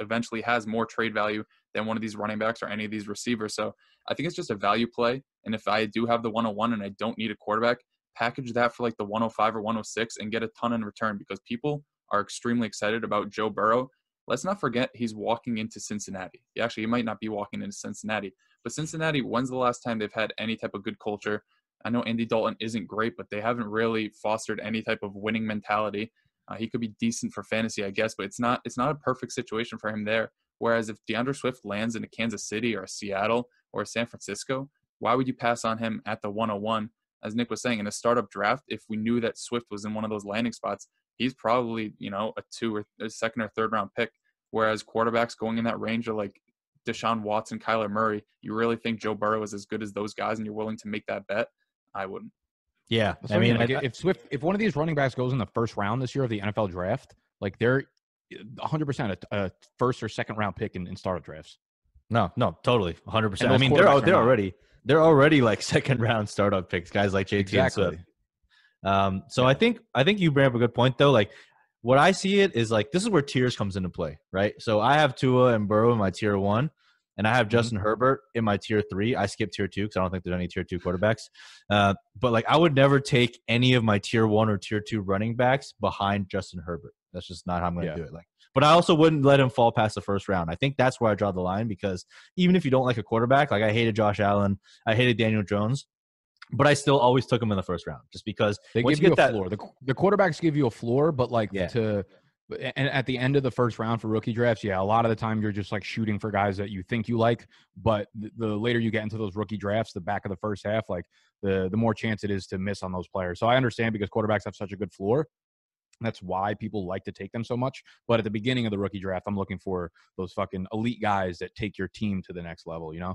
[SPEAKER 1] eventually has more trade value than one of these running backs or any of these receivers. So I think it's just a value play. And if I do have the 101 and I don't need a quarterback, package that for like the 105 or 106 and get a ton in return because people are extremely excited about Joe Burrow. Let's not forget he's walking into Cincinnati. Actually, he might not be walking into Cincinnati, but Cincinnati, when's the last time they've had any type of good culture? I know Andy Dalton isn't great, but they haven't really fostered any type of winning mentality. Uh, he could be decent for fantasy, I guess, but it's not it's not a perfect situation for him there. Whereas if D'Andre Swift lands in a Kansas City or a Seattle or a San Francisco, why would you pass on him at the 101? As Nick was saying, in a startup draft, if we knew that Swift was in one of those landing spots, he's probably you know a two or a second or third round pick. Whereas quarterbacks going in that range are like Deshaun Watson, Kyler Murray. You really think Joe Burrow is as good as those guys, and you're willing to make that bet? I wouldn't.
[SPEAKER 2] Yeah.
[SPEAKER 3] That's
[SPEAKER 2] I
[SPEAKER 3] what
[SPEAKER 2] mean,
[SPEAKER 3] like,
[SPEAKER 2] I-
[SPEAKER 3] if Swift, if one of these running backs goes in the first round this year of the NFL draft, like they're 100 percent a, a first or second round pick in, in startup drafts.
[SPEAKER 2] No, no, totally, hundred percent. I mean, they're
[SPEAKER 3] quarterbacks
[SPEAKER 2] al-
[SPEAKER 3] are
[SPEAKER 2] they're
[SPEAKER 3] not.
[SPEAKER 2] already they're already like second round startup picks, guys like JT and Swift. Um, so I think I think you bring up a good point though. Like what I see it is like this is where tiers comes into play, right? So I have Tua and Burrow in my tier one, and I have
[SPEAKER 3] Mm-hmm.
[SPEAKER 2] Justin Herbert in my tier three. I skip tier two because I don't think there's any tier two quarterbacks. Uh, but like I would never take any of my tier one or tier two running backs behind Justin Herbert. That's just not how I'm going to
[SPEAKER 3] Yeah.
[SPEAKER 2] do it. Like, but I also wouldn't let him fall past the first round. I think that's where I draw the line because even if you don't like a quarterback, like I hated Josh Allen, I hated Daniel Jones, but I still always took him in the first round just because
[SPEAKER 3] They give you,
[SPEAKER 2] get
[SPEAKER 3] a
[SPEAKER 2] that,
[SPEAKER 3] floor. The, the quarterbacks give you a floor, but like
[SPEAKER 2] Yeah.
[SPEAKER 3] to and at the end of the first round for rookie drafts, yeah, a lot of the time you're just like shooting for guys that you think you like. But the, later you get into those rookie drafts, the back of the first half, like the the more chance it is to miss on those players. So I understand because quarterbacks have such a good floor. That's why people like to take them so much. But at the beginning of the rookie draft, I'm looking for those fucking elite guys that take your team to the next level. You know?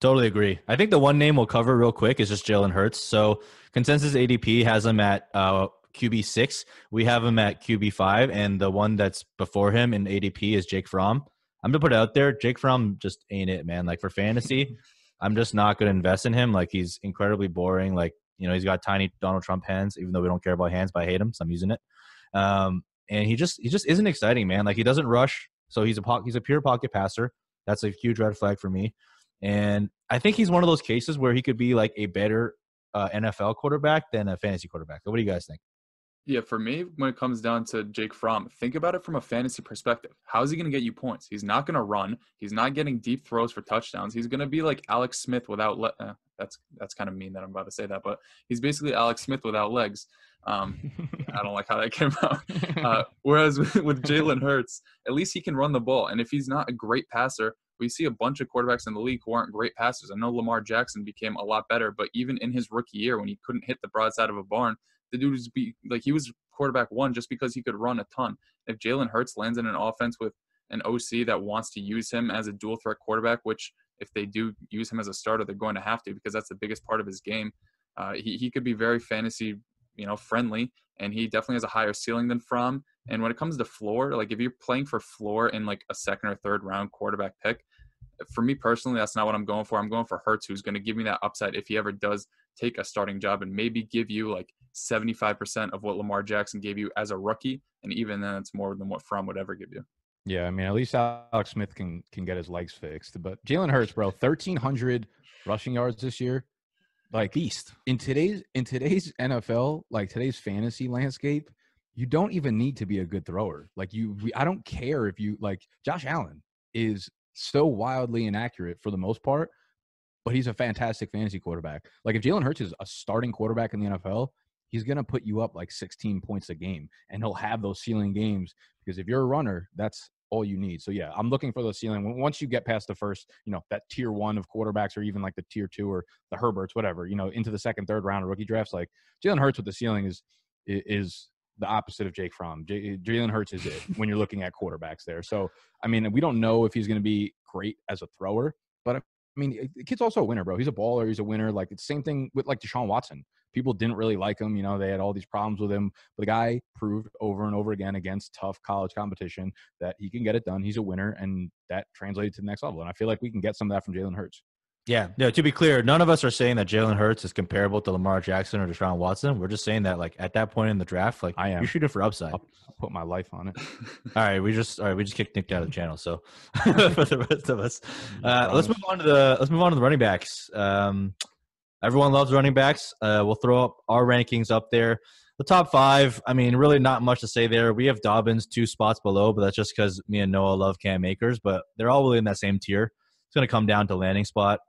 [SPEAKER 2] Totally agree. I think the one name we'll cover real quick is just Jalen Hurts. So consensus ADP has him at uh, QB six. We have him at QB five, and the one that's before him in ADP is Jake Fromm. I'm gonna put it out there. Jake Fromm just ain't it, man. Like for fantasy, I'm just not gonna invest in him. Like he's incredibly boring. Like you know, he's got tiny Donald Trump hands, even though we don't care about hands, but I hate him, so I'm using it. Um, and he just he just isn't exciting, man. Like he doesn't rush, so he's a po- he's a pure pocket passer. That's a huge red flag for me. And I think he's one of those cases where he could be like a better uh, NFL quarterback than a fantasy quarterback. So What do you guys think?
[SPEAKER 1] Yeah, for me, when it comes down to Jake Fromm, think about it from a fantasy perspective. How is he going to get you points? He's not going to run. He's not getting deep throws for touchdowns. He's going to be like Alex Smith without. Le- uh, that's that's kind of mean that I'm about to say that, but he's basically Alex Smith without legs. Um, I don't like how that came out. Uh, whereas with, with Jalen Hurts, at least he can run the ball. And if he's not a great passer, we see a bunch of quarterbacks in the league who aren't great passers. I know Lamar Jackson became a lot better, but even in his rookie year when he couldn't hit the broadside of a barn, the dude was be like he was quarterback one just because he could run a ton. If Jalen Hurts lands in an offense with an OC that wants to use him as a dual threat quarterback, which if they do use him as a starter, they're going to have to because that's the biggest part of his game. Uh, he he could be very fantasy, you know, friendly, and he definitely has a higher ceiling than Fromm. And when it comes to floor, like if you're playing for floor in like a second or third round quarterback pick, for me personally, that's not what I'm going for. I'm going for Hurts, who's going to give me that upside if he ever does take a starting job and maybe give you like 75% of what Lamar Jackson gave you as a rookie. And even then, it's more than what Fromm would ever give you.
[SPEAKER 3] Yeah, I mean, at least Alex Smith can can get his legs fixed. But Jalen Hurts, bro, thirteen hundred rushing yards this year. Like
[SPEAKER 2] Beast.
[SPEAKER 3] in today's in today's NFL, like today's fantasy landscape, you don't even need to be a good thrower. Like you, I don't care if you like Josh Allen is so wildly inaccurate for the most part, but he's a fantastic fantasy quarterback. Like if Jalen Hurts is a starting quarterback in the NFL, he's gonna put you up like 16 points a game, and he'll have those ceiling games because if you're a runner, that's all you need. So yeah, I'm looking for the ceiling. Once you get past the first, you know, that tier one of quarterbacks, or even like the tier two or the Herberts, whatever, you know, into the second, third round of rookie drafts, like Jalen Hurts with the ceiling is is the opposite of Jake Fromm. J- Jalen Hurts is it when you're looking at quarterbacks there. So I mean, we don't know if he's going to be great as a thrower, but I mean, the kid's also a winner, bro. He's a baller. He's a winner. Like it's the same thing with like Deshaun Watson. People didn't really like him. You know, they had all these problems with him. But the guy proved over and over again against tough college competition that he can get it done. He's a winner, and that translated to the next level. And I feel like we can get some of that from Jalen Hurts.
[SPEAKER 2] Yeah. No, to be clear, none of us are saying that Jalen Hurts is comparable to Lamar Jackson or Deshaun Watson. We're just saying that, like, at that point in the draft, like,
[SPEAKER 3] I am.
[SPEAKER 2] you're shooting for upside.
[SPEAKER 3] I'll, put my life on it.
[SPEAKER 2] All right, we just all right. We just kicked Nick out of the channel. So for the rest of us, uh, let's move on to the let's move on to the running backs. Um, everyone loves running backs. Uh, we'll throw up our rankings up there. The top five. I mean, really not much to say there. We have Dobbins two spots below, but that's just because me and Noah love Cam Akers. But they're all really in that same tier. It's going to come down to landing spot.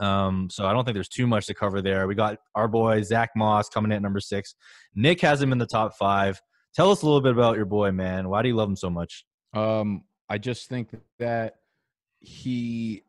[SPEAKER 2] Um, so I don't think there's too much to cover there. We got our boy Zach Moss coming in at number six. Nick has him in the top five. Tell us a little bit about your boy, man. Why do you love him so much?
[SPEAKER 3] Um, I just think that he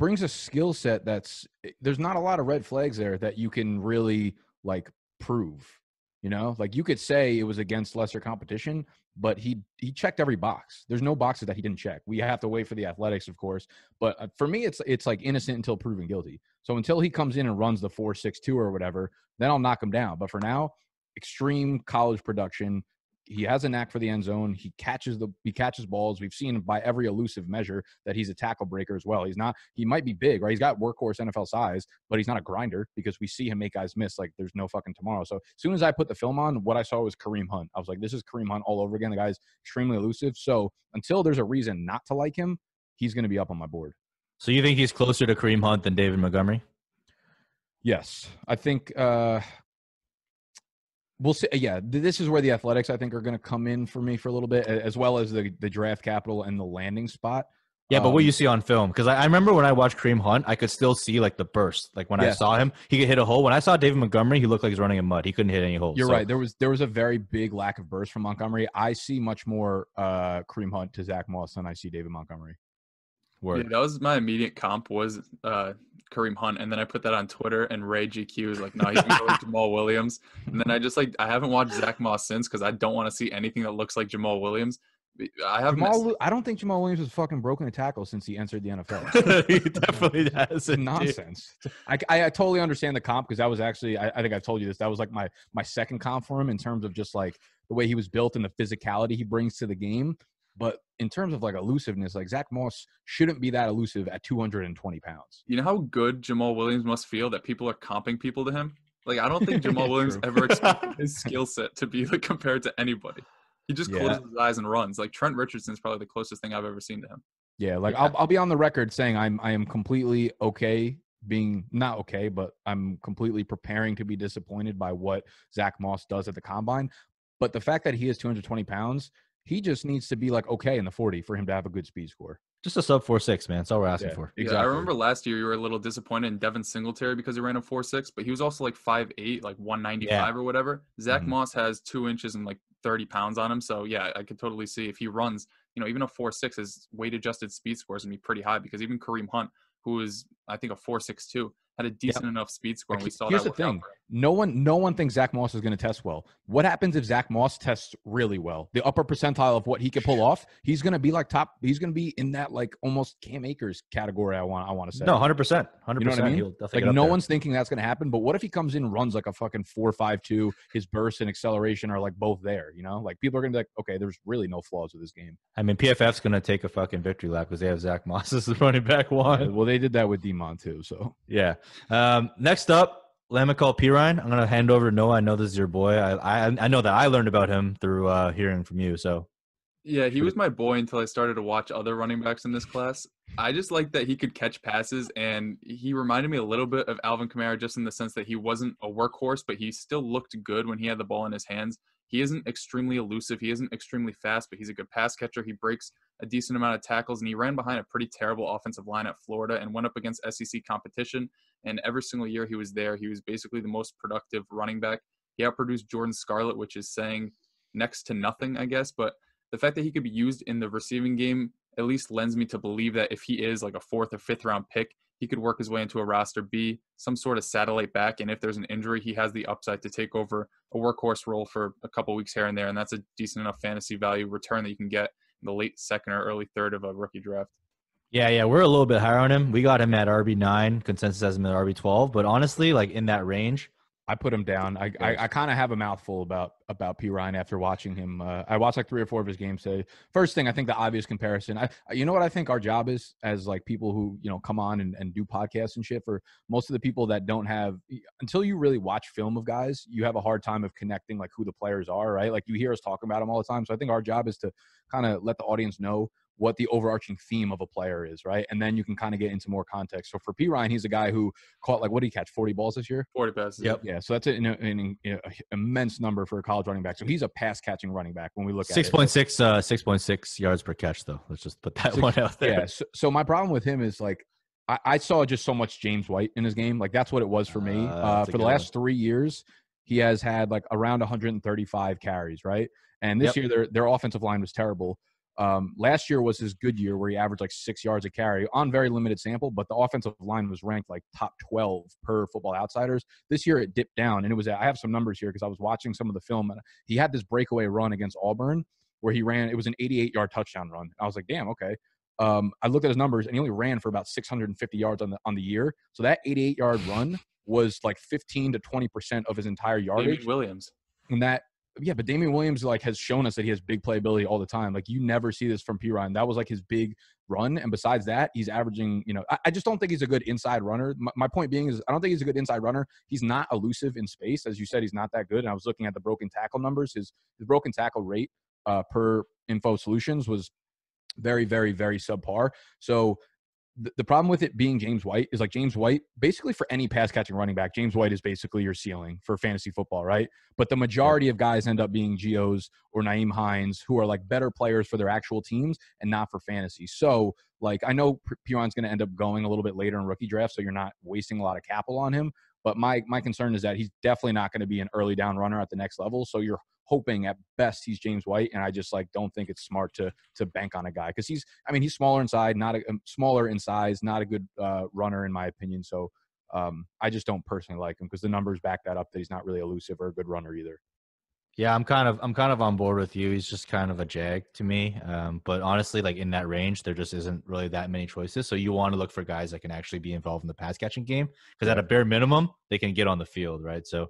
[SPEAKER 3] brings a skill set that's eh, there's not a lot of red flags there that you can really like prove. You know, like you could say it was against lesser competition, but he he checked every box. There's no boxes that he didn't check. We have to wait for the athletics, of course, but uh, for me, it's it's like innocent until proven guilty. So until he comes in and runs the four six two or whatever, then I'll knock him down. But for now, extreme college production, he has a knack for the end zone. He catches the he catches balls. We've seen by every elusive measure that he's a tackle breaker as well. He's not he might be big, right? He's got workhorse NFL size, but he's not a grinder because we see him make guys miss like there's no fucking tomorrow. So as soon as I put the film on, what I saw was Kareem Hunt. I was like, this is Kareem Hunt all over again. The guy's extremely elusive. So until there's a reason not to like him, he's going to be up on my board.
[SPEAKER 2] So you think he's closer to Kareem Hunt than David Montgomery?
[SPEAKER 3] Yes, I think uh, we'll see. Yeah, this is where the athletics I think are going to come in for me for a little bit, as well as the the draft capital and the landing spot.
[SPEAKER 2] Yeah, but what
[SPEAKER 3] Um,
[SPEAKER 2] you see on film, because I, I remember when I watched Kareem Hunt, I could still see like the burst. Like when I saw him, he could hit a hole. When I saw David Montgomery, he looked like he's running in mud. He couldn't hit any holes.
[SPEAKER 3] You're
[SPEAKER 2] So,
[SPEAKER 3] right. There was there was a very big lack of burst from Montgomery. I see much more uh, Kareem Hunt to Zach Moss than I see David Montgomery.
[SPEAKER 1] Yeah, that was my immediate comp was uh, Kareem Hunt, and then I put that on Twitter, and Ray GQ was like, "No, he's gonna go with Jamaal Williams." And then I just like I haven't watched Zach Moss since because I don't want to see anything that looks like Jamaal Williams. I have
[SPEAKER 3] Jamaal, Wi- I don't think Jamaal Williams has fucking broken a tackle since he entered the NFL.
[SPEAKER 2] he definitely has.
[SPEAKER 3] It's nonsense. I, I, I totally understand the comp because that was actually I, I think I've told you this. That was like my my second comp for him in terms of just like the way he was built and the physicality he brings to the game. But in terms of like elusiveness, like Zach Moss shouldn't be that elusive at 220 pounds.
[SPEAKER 1] You know how good Jamaal Williams must feel that people are comping people to him? Like I don't think Jamaal Williams ever expected his skill set to be like compared to anybody. He just
[SPEAKER 3] Yeah.
[SPEAKER 1] closes his eyes and runs. Like Trent Richardson's probably the closest thing I've ever seen to him.
[SPEAKER 3] Yeah, like
[SPEAKER 2] Yeah.
[SPEAKER 3] I'll I'll be on the record saying I'm I am completely okay being not okay, but I'm completely preparing to be disappointed by what Zach Moss does at the combine. But the fact that he is 220 pounds, he just needs to be like okay in the 40 for him to have a good speed score.
[SPEAKER 2] Just a sub four six, man. That's all we're asking
[SPEAKER 3] Yeah.
[SPEAKER 2] for.
[SPEAKER 1] Yeah, I remember last year you were a little disappointed in Devin Singletary because he ran a four six, but he was also like five eight, like one ninety five or whatever. Zach
[SPEAKER 2] Mhm.
[SPEAKER 1] Moss has two inches and like thirty pounds on him, so yeah, I could totally see if he runs, you know, even a four six, his weight adjusted speed score is gonna be pretty high because even Kareem Hunt, who is I think a four six two, had a decent enough speed score, and we saw
[SPEAKER 3] here's
[SPEAKER 1] that.
[SPEAKER 3] the thing. No one no one thinks Zach Moss is going to test well. What happens if Zach Moss tests really well? The upper percentile of what he could pull off, he's going to be like top he's going to be in that like almost Cam Akers category I want I want to say.
[SPEAKER 2] No, hundred percent, hundred
[SPEAKER 3] You know what I
[SPEAKER 2] percent.
[SPEAKER 3] mean? Like
[SPEAKER 2] get up
[SPEAKER 3] no
[SPEAKER 2] there.
[SPEAKER 3] one's thinking that's going to happen. But what if he comes in runs like a fucking four five two? His burst and acceleration are like both there. You know, like people are going to be like, okay, there's really no flaws with this game.
[SPEAKER 2] I mean, PFF's gonna take a fucking victory lap because they have Zach Moss as the running back one.
[SPEAKER 3] well, they did that with Demon too. So
[SPEAKER 2] Yeah. Um, next up, La'Mical Perine. I'm gonna hand over to Noah. I know this is your boy. I I, I know that I learned about him through uh, hearing from you. So
[SPEAKER 1] Yeah, he was my boy until I started to watch other running backs in this class. I just like that he could catch passes, and he reminded me a little bit of Alvin Kamara, just in the sense that he wasn't a workhorse, but he still looked good when he had the ball in his hands. He isn't extremely elusive. He isn't extremely fast, but he's a good pass catcher. He breaks a decent amount of tackles, and he ran behind a pretty terrible offensive line at Florida and went up against SEC competition. And every single year he was there, he was basically the most productive running back. He outproduced Jordan Scarlett, which is saying next to nothing, I guess. But the fact that he could be used in the receiving game at least lends me to believe that if he is like a fourth or fifth round pick, he could work his way into a roster, be some sort of satellite back, and if there's an injury, he has the upside to take over a workhorse role for a couple weeks here and there, and that's a decent enough fantasy value return that you can get in the late second or early third of a rookie draft.
[SPEAKER 2] yeah, yeah, we're a little bit higher on him. We got him at RB nine. Consensus has him at RB twelve. But honestly, like in that range,
[SPEAKER 3] I put him down. I I, I kind of have a mouthful about about Perine after watching him. Uh, I watched like three or four of his games today. First thing, I think the obvious comparison. I you know what I think our job is as like people who you know come on and, and do podcasts and shit. For most of the people that don't have until you really watch film of guys, you have a hard time of connecting like who the players are. Right? Like you hear us talking about them all the time. So I think our job is to kind of let the audience know what the overarching theme of a player is, right? And then you can kind of get into more context. So for Perine, he's a guy who caught like what did he catch? Forty balls this year.
[SPEAKER 1] 40 passes.
[SPEAKER 2] Yep.
[SPEAKER 3] Yeah, so that's an, an, an, an immense number for a college running back. So he's a pass catching running back when we look
[SPEAKER 2] six
[SPEAKER 3] at
[SPEAKER 2] point six, uh, six point six yards per catch. Though, let's just put that
[SPEAKER 3] Six-
[SPEAKER 2] one out there.
[SPEAKER 3] Yeah. So, so my problem with him is like I, I saw just so much James White in his game. Like that's what it was for me.
[SPEAKER 2] Ah,
[SPEAKER 3] Uh, for the
[SPEAKER 2] good
[SPEAKER 3] last three years, he has had like around 135 carries, right? And this
[SPEAKER 2] Yep.
[SPEAKER 3] year their their offensive line was terrible. Um, last year was his good year where he averaged like six yards a carry on very limited sample, but the offensive line was ranked like top 12 per football outsiders. This year it dipped down and it was, I have some numbers here because I was watching some of the film and he had this breakaway run against Auburn where he ran, it was an 88 yard touchdown run. I was like, damn, okay. Um, I looked at his numbers and he only ran for about 650 yards on the, on the year. So that 88 yard run was like 15 to 20% of his entire yardage
[SPEAKER 1] Williams.
[SPEAKER 3] and that yeah, but Damien Williams like has shown us that he has big playability all the time. Like you never see this from Perine. That was like his big run, and besides that, he's averaging. You know, I, I just don't think he's a good inside runner. My, my, point being is, I don't think he's a good inside runner. He's not elusive in space, as you said. He's not that good. And I was looking at the broken tackle numbers. His his broken tackle rate uh, per Info Solutions was very, very, very subpar. So the, problem with it being James White is like James White, basically for any pass catching running back, James White is basically your ceiling for fantasy football, right? But the majority of guys end up being Gios or Nyheim Hines, who are like better players for their actual teams and not for fantasy. So, like, I know Perine's going to end up going a little bit later in rookie draft, so you're not wasting a lot of capital on him. But my my concern is that he's definitely not going to be an early down runner at the next level. So you're hoping at best he's James White, and I just like don't think it's smart to to bank on a guy because he's I mean he's smaller inside, not a um, smaller in size, not a good uh, runner in my opinion. So um, I just don't personally like him because the numbers back that up that he's not really elusive or a good runner either.
[SPEAKER 2] Yeah, I'm kind of I'm kind of on board with you. He's just kind of a jag to me. Um, but honestly, like in that range, there just isn't really that many choices. So you want to look for guys that can actually be involved in the pass catching game because at a bare minimum, they can get on the field, right? So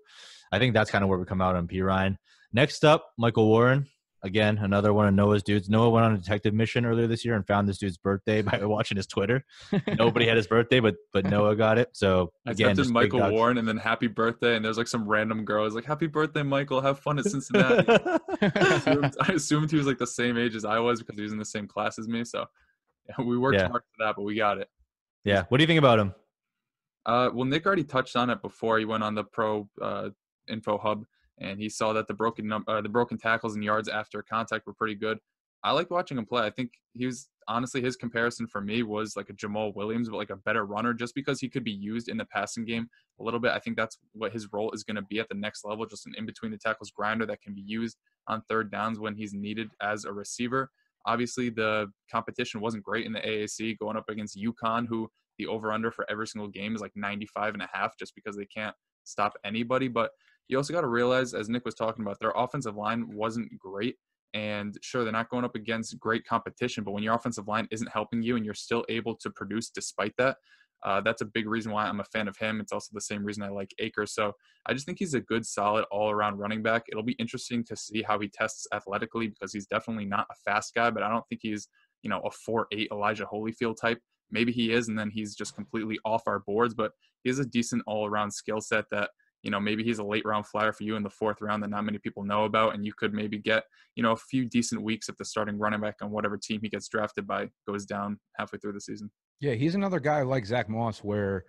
[SPEAKER 2] I think that's kind of where we come out on Perine. Next up, Michael Warren. Again, another one of Noah's dudes. Noah went on a detective mission earlier this year and found this dude's birthday by watching his Twitter. Nobody had his birthday, but but Noah got it. So
[SPEAKER 1] again, just Michael Warren and then happy birthday, and there's like some random girl is like, "Happy birthday, Michael! Have fun at Cincinnati." I, assumed, I, assumed, he was like the same age as I was because he was in the same class as me. So yeah, we worked yeah. hard for that, but we got it.
[SPEAKER 2] Yeah. What do you think about him?
[SPEAKER 1] Uh, well, Nick already touched on it before he went on the Pro uh, Info Hub and he saw that the broken num- uh, the broken tackles and yards after contact were pretty good. I liked watching him play. I think he was honestly his comparison for me was like a Jamaal Williams, but like a better runner, just because he could be used in the passing game a little bit. I think that's what his role is going to be at the next level, just an in between the tackles grinder that can be used on third downs when he's needed as a receiver. Obviously, the competition wasn't great in the AAC going up against UConn, who the over under for every single game is like 95 and a half, just because they can't stop anybody. But you also got to realize, as Nick was talking about, their offensive line wasn't great. And sure, they're not going up against great competition, but when your offensive line isn't helping you and you're still able to produce despite that, uh, that's a big reason why I'm a fan of him. It's also the same reason I like Akers. So I just think he's a good, solid, all around running back. It'll be interesting to see how he tests athletically because he's definitely not a fast guy, but I don't think he's, you know, a 4 8 Elijah Holyfield type. Maybe he is, and then he's just completely off our boards, but he has a decent all around skill set that you know maybe he's a late round flyer for you in the fourth round that not many people know about and you could maybe get you know a few decent weeks if the starting running back on whatever team he gets drafted by goes down halfway through the season.
[SPEAKER 3] Yeah he's another guy like zach moss where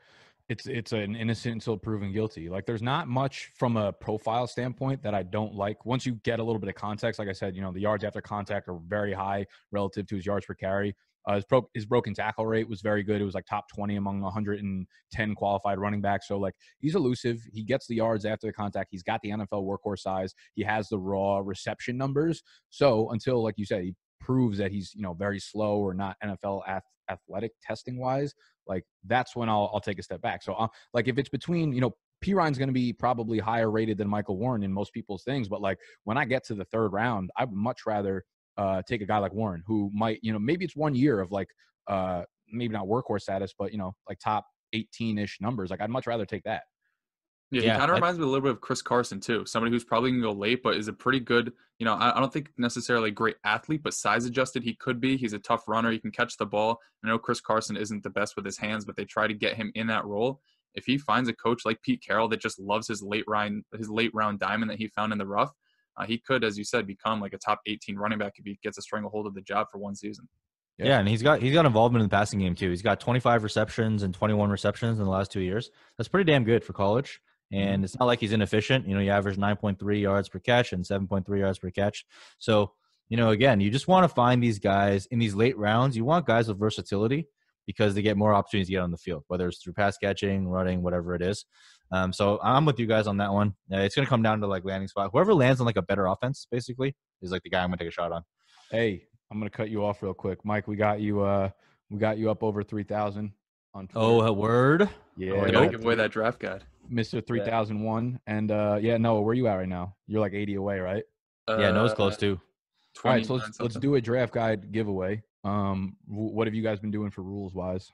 [SPEAKER 3] it's it's an innocent until proven guilty. Like there's not much from a profile standpoint that i don't like. Once you get a little bit of context like i said you know the yards after contact are very high relative to his yards per carry uh, his, pro- his broken tackle rate was very good. It was like top 20 among 110 qualified running backs. So, like, he's elusive. He gets the yards after the contact. He's got the NFL workhorse size. He has the raw reception numbers. So, until, like you said, he proves that he's, you know, very slow or not NFL ath- athletic testing wise, like, that's when I'll, I'll take a step back. So, uh, like, if it's between, you know, Perine's going to be probably higher rated than Michael Warren in most people's things. But like when I get to the third round, I would much rather uh, take a guy like Warren, who might, you know, maybe it's one year of like, uh, maybe not workhorse status, but you know, like top 18 ish numbers. Like I'd much rather take that.
[SPEAKER 1] Yeah, yeah he kind of reminds me a little bit of Chris Carson too. Somebody who's probably gonna go late, but is a pretty good. You know, I, I don't think necessarily a great athlete, but size adjusted, he could be. He's a tough runner. He can catch the ball. I know Chris Carson isn't the best with his hands, but they try to get him in that role. If he finds a coach like Pete Carroll that just loves his late round, his late round diamond that he found in the rough, uh, he could, as you said, become like a top 18 running back if he gets a stranglehold of the job for one season.
[SPEAKER 2] Yeah. yeah, and he's got he's got involvement in the passing game too. He's got 25 receptions and 21 receptions in the last two years. That's pretty damn good for college. And mm-hmm. it's not like he's inefficient. You know, he averaged 9.3 yards per catch and 7.3 yards per catch. So, you know, again, you just want to find these guys in these late rounds. You want guys with versatility because they get more opportunities to get on the field, whether it's through pass catching, running, whatever it is. Um, so I'm with you guys on that one. Uh, it's going to come down to like landing spot. Whoever lands on like a better offense, basically, is like the guy I'm going to take a shot on.
[SPEAKER 3] Hey, I'm going to cut you off real quick, Mike. We got you. Uh, we got you up over three thousand on. Twitter.
[SPEAKER 2] Oh, a word.
[SPEAKER 1] Yeah, oh, gotta give away that draft guide,
[SPEAKER 3] Mister Three Thousand One. And uh, yeah, Noah, where you at right now? You're like 80 away, right?
[SPEAKER 2] Uh, yeah, Noah's close too.
[SPEAKER 3] All right, so let's let's do a draft guide giveaway. Um, what have you guys been doing for rules wise?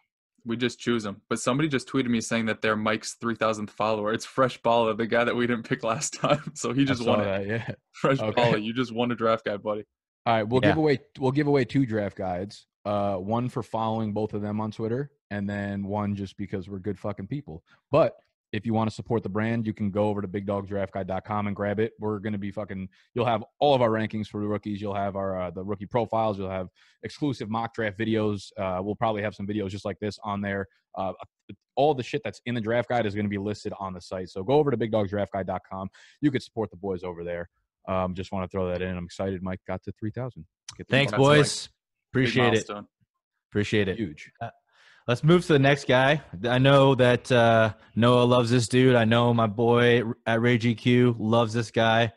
[SPEAKER 1] We just choose them. But somebody just tweeted me saying that they're Mike's three thousandth follower. It's Fresh Balla, the guy that we didn't pick last time. So he just
[SPEAKER 3] I saw
[SPEAKER 1] won it.
[SPEAKER 3] yeah.
[SPEAKER 1] Fresh
[SPEAKER 3] Okay.
[SPEAKER 1] Balla, you just won a draft guide, buddy.
[SPEAKER 3] All right, we'll
[SPEAKER 2] Yeah.
[SPEAKER 3] give away we'll give away two draft guides. Uh, one for following both of them on Twitter, and then one just because we're good fucking people. But if you want to support the brand, you can go over to bigdogdraftguide.com and grab it. We're gonna be fucking. You'll have all of our rankings for the rookies. You'll have our uh, the rookie profiles. You'll have exclusive mock draft videos. Uh, we'll probably have some videos just like this on there. Uh, all the shit that's in the draft guide is going to be listed on the site. So go over to bigdogsdraftguide.com. You could support the boys over there. Um, just want to throw that in. I'm excited. Mike got to three thousand.
[SPEAKER 2] Thanks, boys.
[SPEAKER 1] Big
[SPEAKER 2] Appreciate it. Appreciate it.
[SPEAKER 3] Huge.
[SPEAKER 2] Let's move to the next guy. I know that uh, Noah loves this dude. I know my boy at Ray GQ loves this guy.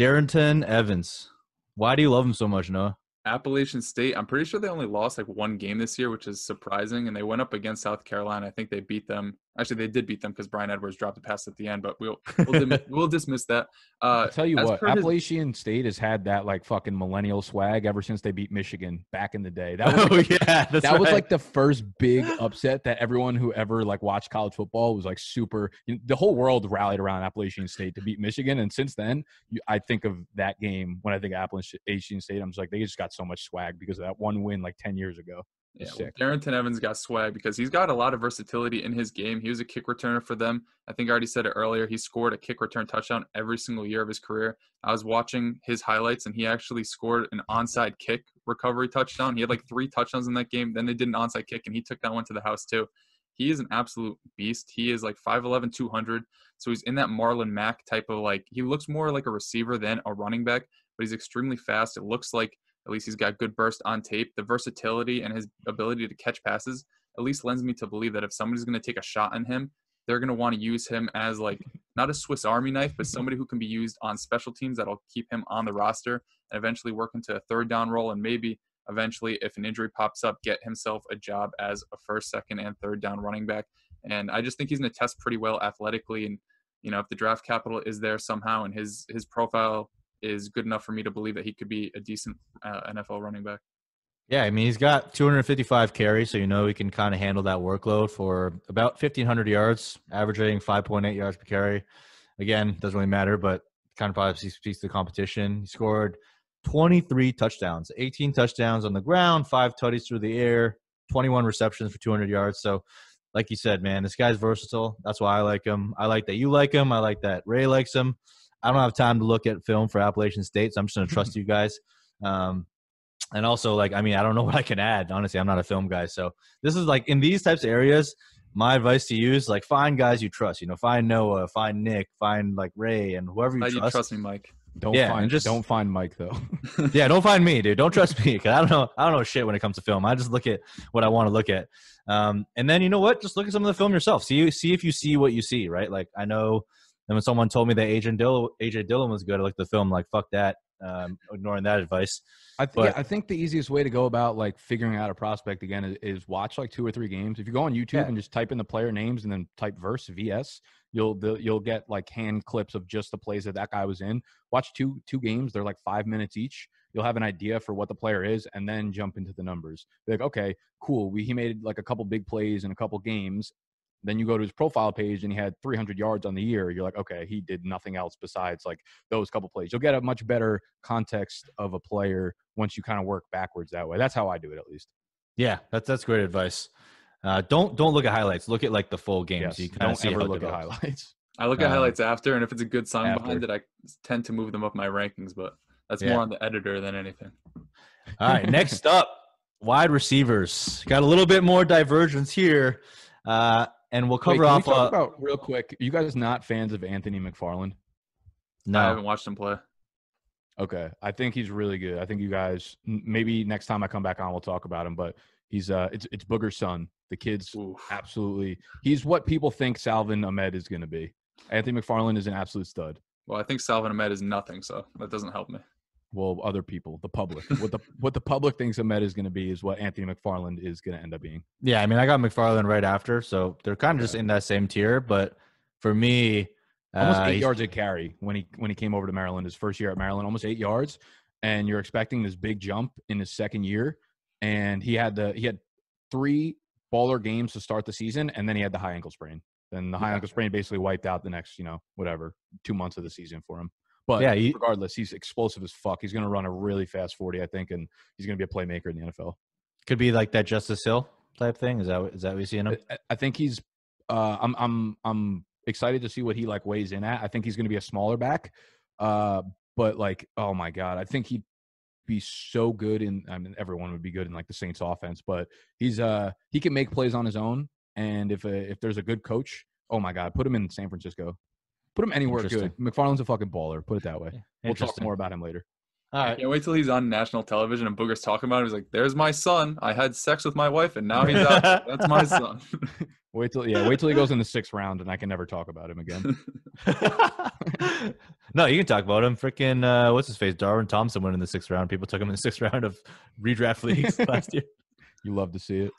[SPEAKER 2] Darrynton Evans. Why do you love him so much, Noah?
[SPEAKER 1] Appalachian State. I'm pretty sure they only lost like one game this year, which is surprising. And they went up against South Carolina. I think they beat them. Actually, they did beat them because Bryan Edwards dropped a pass at the end. But we'll we'll, dim- we'll dismiss that. Uh,
[SPEAKER 3] I'll tell you what,
[SPEAKER 1] per his-
[SPEAKER 3] Appalachian State has had that like fucking millennial swag ever since they beat Michigan back in the day. That was
[SPEAKER 2] oh
[SPEAKER 3] like,
[SPEAKER 2] yeah,
[SPEAKER 3] that was like the first big upset that everyone who ever like watched college football was like super. You know, the whole world rallied around Appalachian State to beat Michigan, and since then, you, I think of that game when I think of Appalachian State. I'm just like they just got so much swag because of that one win like ten years ago.
[SPEAKER 1] Yeah, well, Darrynton Evans got swag because he's got a lot of versatility in his game. He was a kick returner for them. I think I already said it earlier. He scored a kick return touchdown every single year of his career. I was watching his highlights and he actually scored an onside kick recovery touchdown. He had like three touchdowns in that game. Then they did an onside kick and he took that one to the house too. He is an absolute beast. He is like 5'11, 200. So he's in that Marlon Mack type of like, he looks more like a receiver than a running back, but he's extremely fast. It looks like at least he's got good burst on tape. The versatility and his ability to catch passes at least lends me to believe that if somebody's going to take a shot on him, they're going to want to use him as like not a Swiss Army knife, but somebody who can be used on special teams that'll keep him on the roster and eventually work into a third down role and maybe eventually if an injury pops up get himself a job as a first, second and third down running back. And I just think he's going to test pretty well athletically and you know if the draft capital is there somehow and his his profile is good enough for me to believe that he could be a decent uh, NFL running back.
[SPEAKER 2] Yeah, I mean he's got 255 carries, so you know he can kind of handle that workload for about 1500 yards, averaging 5.8 yards per carry. Again, doesn't really matter, but kind of probably speaks to the competition. He scored 23 touchdowns, 18 touchdowns on the ground, five tutties through the air, 21 receptions for 200 yards. So, like you said, man, this guy's versatile. That's why I like him. I like that you like him. I like that Ray likes him. I don't have time to look at film for Appalachian State, so I'm just going to trust you guys. Um, and also, like, I mean, I don't know what I can add. Honestly, I'm not a film guy, so this is like in these types of areas. My advice to you is like find guys you trust. You know, find Noah, find Nick, find like Ray, and whoever you
[SPEAKER 1] Glad you
[SPEAKER 2] trust.
[SPEAKER 1] trust me, Mike.
[SPEAKER 3] Don't
[SPEAKER 2] Yeah,
[SPEAKER 3] find
[SPEAKER 2] just-
[SPEAKER 3] don't find Mike though.
[SPEAKER 2] yeah, don't find me, dude. Don't trust me because I don't know. I don't know shit when it comes to film. I just look at what I want to look at, um, and then you know what? Just look at some of the film yourself. See, you see if you see what you see, right? Like I know, and when someone told me that Agent Dill, AJ Dillon was good, I looked at the film like fuck that, um, ignoring that advice.
[SPEAKER 3] I, th-
[SPEAKER 2] But-
[SPEAKER 3] yeah, I think the easiest way to go about like figuring out a prospect again is, is watch like two or three games. If you go on YouTube
[SPEAKER 2] Yeah.
[SPEAKER 3] and just type in the player names and then type verse VS, you'll the, you'll get like hand clips of just the plays that that guy was in. Watch two two games; they're like five minutes each. You'll have an idea for what the player is, and then jump into the numbers. Be like, okay, cool. We he made like a couple big plays in a couple games. Then you go to his profile page and he had 300 yards on the year. You're like, okay, he did nothing else besides like those couple plays. You'll get a much better context of a player once you kind of work backwards that way. That's how I do it, at least.
[SPEAKER 2] Yeah, that's that's great advice. Uh, don't don't look at highlights. Look at like the full game.
[SPEAKER 3] Yes,
[SPEAKER 2] so you kind
[SPEAKER 3] don't
[SPEAKER 2] see
[SPEAKER 3] ever look at highlights.
[SPEAKER 1] I look at
[SPEAKER 2] Um,
[SPEAKER 1] highlights after, and if it's a good song
[SPEAKER 3] after.
[SPEAKER 1] behind it, I tend to move them up my rankings. But that's
[SPEAKER 2] Yeah.
[SPEAKER 1] more on the editor than anything.
[SPEAKER 2] All right, next up, wide receivers. Got a little bit more divergence here, uh, and we'll
[SPEAKER 3] Wait,
[SPEAKER 2] cover
[SPEAKER 3] can
[SPEAKER 2] off.
[SPEAKER 3] we talk
[SPEAKER 2] uh,
[SPEAKER 3] about real quick? You guys not fans of Anthony McFarland?
[SPEAKER 2] No, I
[SPEAKER 1] haven't watched him play.
[SPEAKER 3] Okay, I think he's really good. I think you guys maybe next time I come back on, we'll talk about him. But he's uh, it's it's Booger's son. The kid's
[SPEAKER 1] Oof.
[SPEAKER 3] absolutely. He's what people think Salvon Ahmed is going to be. Anthony McFarland is an absolute stud.
[SPEAKER 1] Well, I think Salvon Ahmed is nothing, so that doesn't help me.
[SPEAKER 3] Well, other people, the public, what the what the public thinks Ahmed is going to be is what Anthony McFarland is going to end up being.
[SPEAKER 2] yeah, I mean, I got McFarland right after, so they're kind of just in that same tier. But for me,
[SPEAKER 3] almost
[SPEAKER 2] uh,
[SPEAKER 3] eight yards a carry when he when he came over to Maryland his first year at Maryland, almost eight yards, and you're expecting this big jump in his second year, and he had the he had three baller games to start the season, and then he had the high ankle sprain. Then the high
[SPEAKER 2] Yeah.
[SPEAKER 3] ankle sprain basically wiped out the next, you know, whatever, two months of the season for him. But
[SPEAKER 2] Yeah, you-
[SPEAKER 3] regardless, he's explosive as fuck. He's going to run a really fast 40, I think, and he's going to be a playmaker in the NFL.
[SPEAKER 2] Could be like that Justice Hill type thing. Is that what- is that what you see in him?
[SPEAKER 3] I, I think he's. Uh, I'm I'm I'm excited to see what he like weighs in at. I think he's going to be a smaller back, uh, but like, oh my god, I think he'd be so good in. I mean, everyone would be good in like the Saints offense, but he's uh he can make plays on his own, and if uh, if there's a good coach, oh my god, put him in San Francisco. Put him anywhere good.
[SPEAKER 2] Interesting.
[SPEAKER 3] McFarland's a fucking baller. Put it that way. We'll talk more about him later.
[SPEAKER 2] All right.
[SPEAKER 1] I can't wait till he's on national television and Booger's talking about him. He's like, "There's my son. I had sex with my wife, and now he's out. That's my son."
[SPEAKER 3] Wait till yeah, wait till he goes in the sixth round, and I can never talk about him again.
[SPEAKER 2] no, you can talk about him. Freaking uh, what's his face? Darwin Thompson went in the sixth round. People took him in the sixth round of redraft leagues last year.
[SPEAKER 3] You love to see it.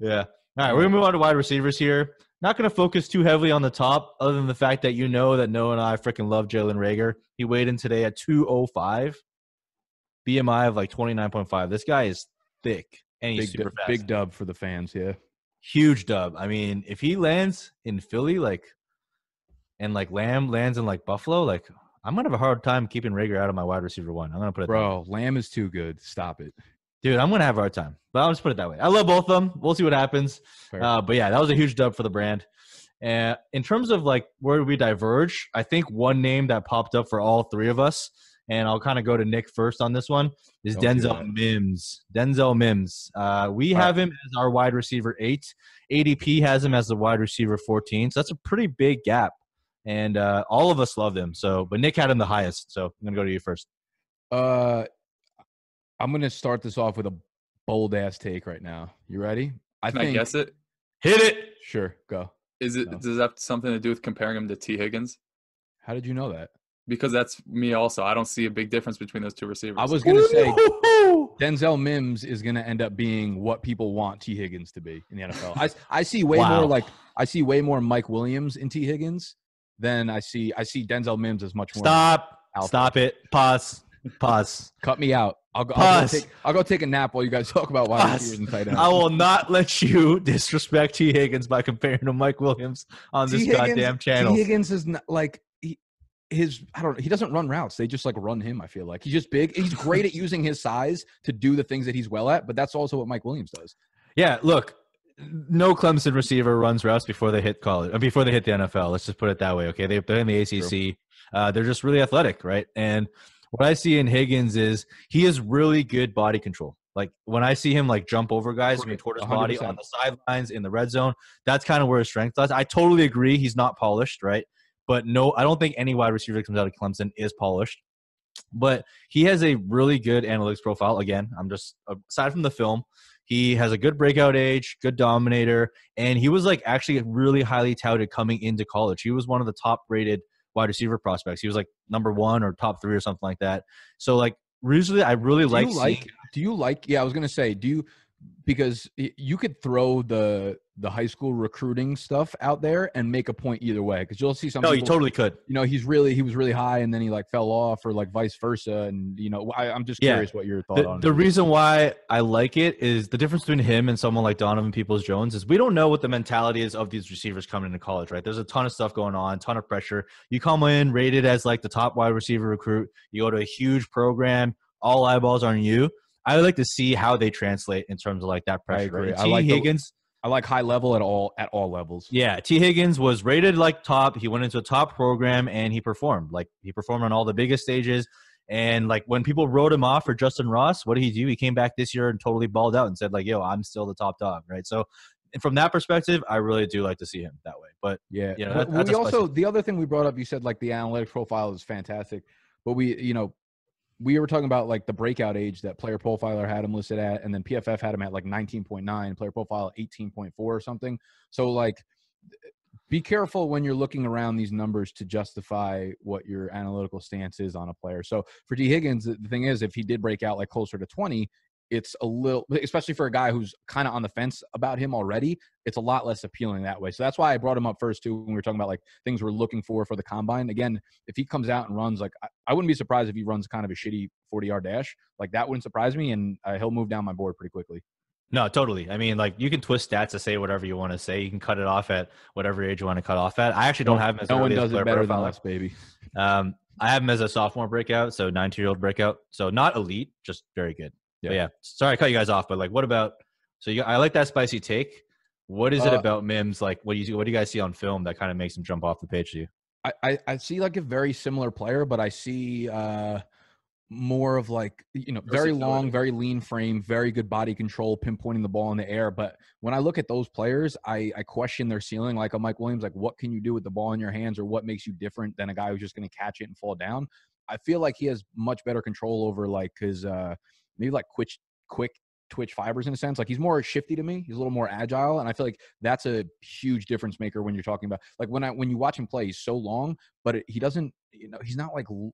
[SPEAKER 2] Yeah. All right, we're gonna move on to wide receivers here. Not gonna focus too heavily on the top, other than the fact that you know that Noah and I freaking love Jalen Reagor. He weighed in today at 205, BMI of like 29.5. This guy is thick and he's
[SPEAKER 3] Big,
[SPEAKER 2] super
[SPEAKER 3] du-
[SPEAKER 2] fast.
[SPEAKER 3] big dub for the fans. Yeah.
[SPEAKER 2] huge dub. I mean, if he lands in Philly, like, and like Lamb lands in like Buffalo, like, I'm gonna have a hard time keeping Reagor out of my wide receiver one. I'm gonna put it.
[SPEAKER 3] Bro, Lamb is too good. Stop it.
[SPEAKER 2] Dude. I'm gonna have a hard time, but I'll just put it that way. I love both of them. We'll see what happens. Uh, but yeah, that was a huge dub for the brand. And in terms of like where we diverge, I think one name that popped up for all three of us, and I'll kind of go to Nick first on this one, is
[SPEAKER 3] Don't
[SPEAKER 2] Denzel. Mims. Denzel Mims. Uh, we
[SPEAKER 3] All
[SPEAKER 2] have him as our wide receiver eight. ADP has him as the wide receiver 14. So that's a pretty big gap. And uh, all of us love him. So, but Nick had him the highest. So I'm gonna go to you first.
[SPEAKER 3] Uh, I'm gonna start this off with a bold ass take right now. You ready? I
[SPEAKER 1] Can
[SPEAKER 3] think.
[SPEAKER 1] I guess it?
[SPEAKER 2] Hit it.
[SPEAKER 3] Sure, go.
[SPEAKER 1] Is it
[SPEAKER 3] No.
[SPEAKER 1] does that have something to do with comparing him to Tee Higgins?
[SPEAKER 3] How did you know that?
[SPEAKER 1] Because that's me also. I don't see a big difference between those two receivers.
[SPEAKER 3] I was gonna say Denzel Mims is gonna end up being what people want Tee Higgins to be in the NFL. I I see way
[SPEAKER 2] Wow.
[SPEAKER 3] more like I see way more Mike Williams in Tee Higgins than I see I see Denzel Mims as much more.
[SPEAKER 2] Stop. Stop it. Pause. Pause.
[SPEAKER 3] Cut me out. I'll go, I'll go
[SPEAKER 2] Pause.
[SPEAKER 3] take I'll go take a nap while you guys talk about wide
[SPEAKER 2] Pause.
[SPEAKER 3] receivers and tight ends.
[SPEAKER 2] I will not let you disrespect Tee Higgins by comparing him to Mike Williams on this
[SPEAKER 3] Higgins-
[SPEAKER 2] goddamn channel.
[SPEAKER 3] Tee Higgins is not like he, his. I don't. He doesn't run routes. They just like run him. I feel like he's just big. He's great at using his size to do the things that he's well at. But that's also what Mike Williams does.
[SPEAKER 2] Yeah, look, no Clemson receiver runs routes before they hit college, uh, before they hit the NFL. Let's just put it that way. Okay, they, are in the ACC. Uh, they're just really athletic, right? And what I see in Higgins is he has really good body control. Like when I see him like jump over guys, mean, toward his body
[SPEAKER 3] 100%.
[SPEAKER 2] on the sidelines in the red zone, that's kind of where his strength lies. I totally agree. He's not polished, right? But no, I don't think any wide receiver that comes out of Clemson is polished. But he has a really good analytics profile. Again, I'm just aside from the film, he has a good breakout age, good dominator, and he was like actually really highly touted coming into college. He was one of the top rated wide receiver prospects. He was like number one or top three or something like that. So like usually I really
[SPEAKER 3] Do
[SPEAKER 2] like
[SPEAKER 3] you like?
[SPEAKER 2] seeing-
[SPEAKER 3] Do you like? Yeah, I was gonna say. Do you? Because you could throw the the high school recruiting stuff out there and make a point either way. Because you'll see some.
[SPEAKER 2] No, you totally could.
[SPEAKER 3] You know, he's really he was really high and then he like fell off, or like vice versa. And you know, I, I'm just
[SPEAKER 2] Yeah.
[SPEAKER 3] curious what your thought
[SPEAKER 2] The,
[SPEAKER 3] on
[SPEAKER 2] the reason why I like it is the difference between him and someone like Donovan Peoples Jones is we don't know what the mentality is of these receivers coming into college, right? There's a ton of stuff going on, ton of pressure. You come in rated as like the top wide receiver recruit, you go to a huge program, all eyeballs on you. I would like to see how they translate in terms of like that pressure.
[SPEAKER 3] I agree.
[SPEAKER 2] right?
[SPEAKER 3] I
[SPEAKER 2] T.
[SPEAKER 3] like the-
[SPEAKER 2] Higgins.
[SPEAKER 3] I like high level at all at all levels.
[SPEAKER 2] Yeah, Tee Higgins was rated like top. He went into a top program and he performed. Like he performed on all the biggest stages. And like when people wrote him off for Justyn Ross, what did he do? He came back this year and totally balled out and said like, "Yo, I'm still the top dog." Right. So from that perspective, I really do like to see him that way. But
[SPEAKER 3] Yeah.
[SPEAKER 2] Yeah,
[SPEAKER 3] But
[SPEAKER 2] that-
[SPEAKER 3] we also the other thing we brought up, you said like the analytics profile is fantastic, but we you know we were talking about like the breakout age that Player Profiler had him listed at, and then PFF had him at like 19.9, Player Profile 18.4 or something. So like, be careful when you're looking around these numbers to justify what your analytical stance is on a player. So for D Higgins, the the thing is, if he did break out like closer to 20, it's a little, especially for a guy who's kind of on the fence about him already. It's a lot less appealing that way. So that's why I brought him up first too when we were talking about like things we're looking for for the combine. Again, if he comes out and runs like I, I wouldn't be surprised if he runs kind of a shitty 40 yard dash. Like that wouldn't surprise me, and uh, he'll move down my board pretty quickly.
[SPEAKER 2] No, totally. I mean, like you can twist stats to say whatever you want to say. You can cut it off at whatever age you want to cut off at. I actually don't have him as
[SPEAKER 3] no one does it better than us, baby.
[SPEAKER 2] Um, I have him as a sophomore breakout, so 19 year old breakout. So not elite, just very good. Yeah.
[SPEAKER 3] Yeah.
[SPEAKER 2] Sorry, I cut you guys off, but like, what about? So you, I like that spicy take. What is it
[SPEAKER 3] Uh,
[SPEAKER 2] about Mims? Like, what do you what do you guys see on film that kind of makes him jump off the page to you?
[SPEAKER 3] I, I, I see like a very similar player, but I see uh more of like you know very long, very lean frame, very good body control, pinpointing the ball in the air. But when I look at those players, I I question their ceiling. Like a Mike Williams, like what can you do with the ball in your hands, or what makes you different than a guy who's just going to catch it and fall down? I feel like he has much better control over like his uh maybe like quick quick twitch fibers in a sense. Like he's more shifty to me. He's a little more agile, and I feel like that's a huge difference maker when you're talking about like when I when you watch him play, he's so long, but it, he doesn't. You know, he's not like l-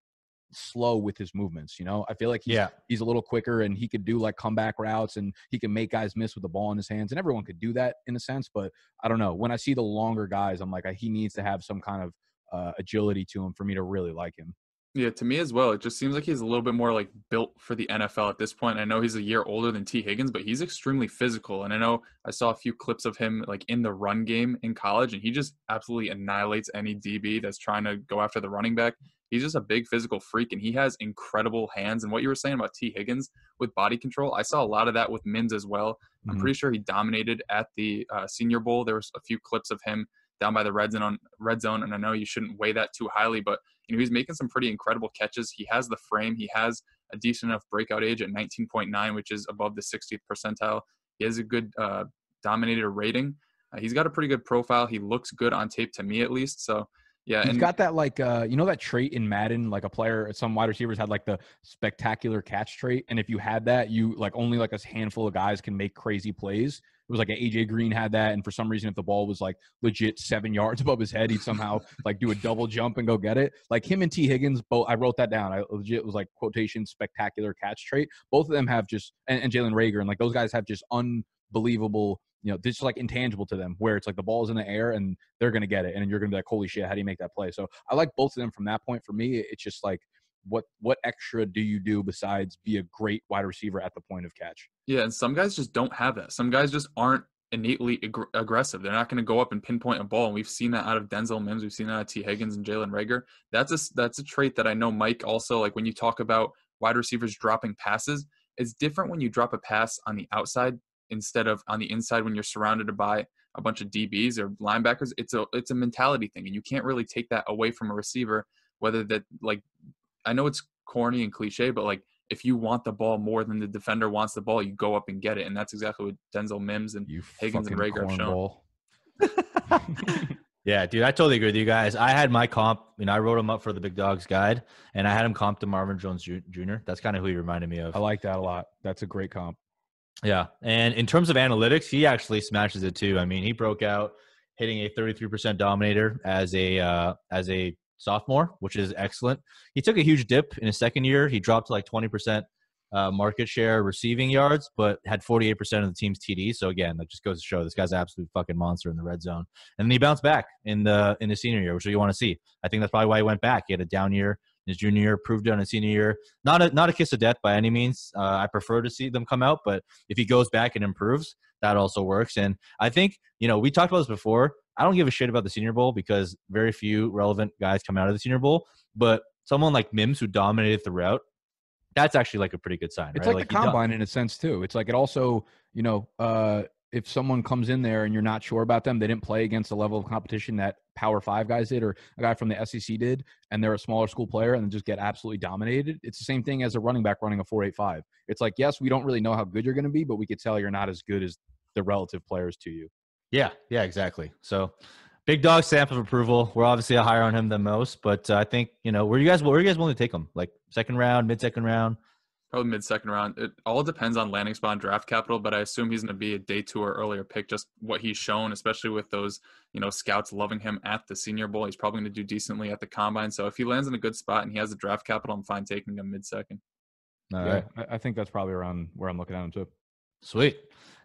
[SPEAKER 3] slow with his movements. You know, I feel like he's,
[SPEAKER 2] Yeah.
[SPEAKER 3] he's a little quicker, and he could do like comeback routes, and he can make guys miss with the ball in his hands, and everyone could do that in a sense. But I don't know. When I see the longer guys, I'm like, he needs to have some kind of uh, agility to him for me to really like him.
[SPEAKER 1] Yeah, to me as well. It just seems like he's a little bit more like built for the NFL at this point. I know he's a year older than Tee Higgins, but he's extremely physical. And I know I saw a few clips of him like in the run game in college, and he just absolutely annihilates any DB that's trying to go after the running back. He's just a big physical freak, and he has incredible hands. And what you were saying about Tee Higgins with body control, I saw a lot of that with Mims as well. I'm
[SPEAKER 3] Mhm.
[SPEAKER 1] pretty sure he dominated at the uh, Senior Bowl. There was a few clips of him down by the red zone, red zone, and I know you shouldn't weigh that too highly, but you know he's making some pretty incredible catches. He has the frame. He has a decent enough breakout age at 19.9, which is above the 60th percentile. He has a good uh, dominator rating. Uh, he's got a pretty good profile. He looks good on tape to me at least. So yeah,
[SPEAKER 3] He's
[SPEAKER 1] and
[SPEAKER 3] got that like uh you know that trait in Madden, like a player, some wide receivers had like the spectacular catch trait, and if you had that, you like only like a handful of guys can make crazy plays. Was like AJ Green had that, and for some reason, if the ball was like legit seven yards above his head, he'd somehow like do a double jump and go get it. Like him and Tee Higgins, both I wrote that down. I legit was like quotation spectacular catch trait. Both of them have just and, and Jalen Reagor and like those guys have just unbelievable. You know, this is like intangible to them, where it's like the ball's in the air and they're gonna get it, and you're gonna be like, "Holy shit, how do you make that play?" So I like both of them from that point. For me, it's just like, what what extra do you do besides be a great wide receiver at the point of catch?
[SPEAKER 1] Yeah, and some guys just don't have that. Some guys just aren't innately ag- aggressive. They're not going to go up and pinpoint a ball. And we've seen that out of Denzel Mims. We've seen that out of Tee Higgins and Jalen Reagor. That's a that's a trait that I know Mike also like when you talk about wide receivers dropping passes. It's different when you drop a pass on the outside instead of on the inside when you're surrounded by a bunch of DBs or linebackers. It's a it's a mentality thing, and you can't really take that away from a receiver. Whether that like I know it's corny and cliche, but like if you want the ball more than the defender wants the ball, you go up and get it, and that's exactly what Denzel Mims and
[SPEAKER 3] You
[SPEAKER 1] Higgins and
[SPEAKER 3] fucking
[SPEAKER 1] Reagor have shown.
[SPEAKER 2] Yeah, dude, I totally agree with you guys. I had my comp, you know, I wrote him up for the Big Dogs Guide, and I had him comp to Marvin Jones Jr. That's kind of who he reminded me of.
[SPEAKER 3] I like that a lot. That's a great comp.
[SPEAKER 2] Yeah, and in terms of analytics, he actually smashes it too. I mean, he broke out hitting a 33% dominator as a uh, as a sophomore, which is excellent. He took a huge dip in his second year. He dropped to like 20% uh, market share receiving yards, but had 48% of the team's TD. So again, that just goes to show this guy's absolute fucking monster in the red zone. And then he bounced back in the in his senior year, which you want to see. I think that's probably why he went back. He had a down year his junior year, proved it on his senior year. Not a not a kiss of death by any means. Uh, I prefer to see them come out, but if he goes back and improves, that also works. And I think you know we talked about this before. I don't give a shit about the Senior Bowl because very few relevant guys come out of the Senior Bowl. But someone like Mims who dominated throughout, that's actually like a pretty good sign.
[SPEAKER 3] It's
[SPEAKER 2] right?
[SPEAKER 3] like, the
[SPEAKER 2] he do-
[SPEAKER 3] combine in a sense too. It's like it also, you know, uh, if someone comes in there and you're not sure about them, they didn't play against the level of competition that Power Five guys did, or a guy from the SEC did, and they're a smaller school player and just get absolutely dominated. It's the same thing as a running back running a four eight five. It's like yes, we don't really know how good you're going to be, but we could tell you're not as good as the relative players to you.
[SPEAKER 2] Yeah, yeah, exactly. So, big dog stamp of approval. We're obviously higher on him than most, but uh, I think you know where you guys where you guys willing to take him? Like second round, mid second round.
[SPEAKER 1] probably mid second round. It all depends on landing spot and draft capital, but I assume he's going to be a day two or earlier pick. Just what he's shown, especially with those you know scouts loving him at the Senior Bowl, he's probably going to do decently at the combine. So if he lands in a good spot and he has the draft capital, I'm fine taking him mid second.
[SPEAKER 2] All
[SPEAKER 3] yeah,
[SPEAKER 2] right,
[SPEAKER 3] I, I think that's probably around where I'm looking at him too.
[SPEAKER 2] sweet.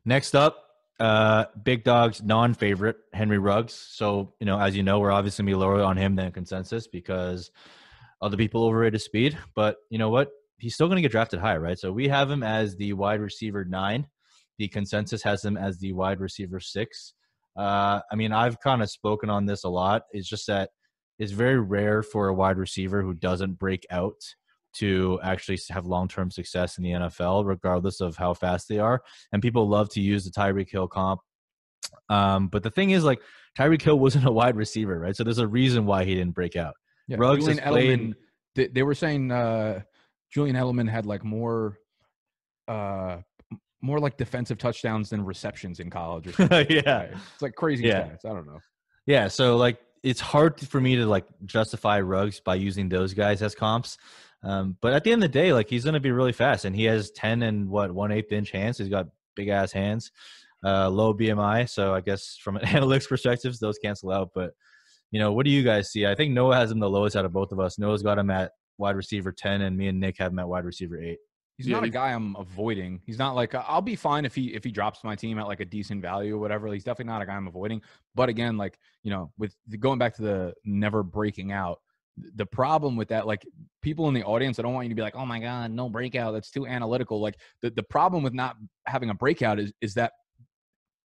[SPEAKER 2] Next up, uh, big dog's non-favorite Henry Ruggs. So you know, as you know, we're obviously gonna be lower on him than consensus because other people overrated speed. But you know what? He's still gonna get drafted high, right? So we have him as the wide receiver nine. the consensus has him as the wide receiver six. Uh, I mean, I've kind of spoken on this a lot. It's just that it's very rare for a wide receiver who doesn't break out to actually have long term success in the NFL, regardless of how fast they are. And people love to use the Tyreek Hill comp. Um, but the thing is, like, Tyreek Hill wasn't a wide receiver, right? So there's a reason why he didn't break out.
[SPEAKER 3] Yeah,
[SPEAKER 2] Ruggs
[SPEAKER 3] Julian
[SPEAKER 2] played-
[SPEAKER 3] Edelman. They, they were saying uh, Julian Edelman had like more, uh, more like defensive touchdowns than receptions in college. Or
[SPEAKER 2] yeah.
[SPEAKER 3] it's like crazy
[SPEAKER 2] Yeah.
[SPEAKER 3] stats. I don't know.
[SPEAKER 2] Yeah, so like it's hard for me to like justify Ruggs by using those guys as comps. Um, but at the end of the day, like he's going to be really fast, and he has ten and what one eighth inch hands. He's got big ass hands, uh, low BMI. So I guess from an analytics perspective, those cancel out. But you know, what do you guys see? I think Noah has him the lowest out of both of us. Noah's got him at wide receiver ten, and me and Nick have him at wide receiver eight.
[SPEAKER 3] He's
[SPEAKER 1] Yeah,
[SPEAKER 3] not a guy I'm avoiding. He's not like I'll be fine if he if he drops my team at like a decent value or whatever. He's definitely not a guy I'm avoiding. But again, like you know, with the, going back to the never breaking out, the problem with that, like people in the audience, I don't want you to be like, oh my god, no breakout. That's too analytical. Like the the problem with not having a breakout is is that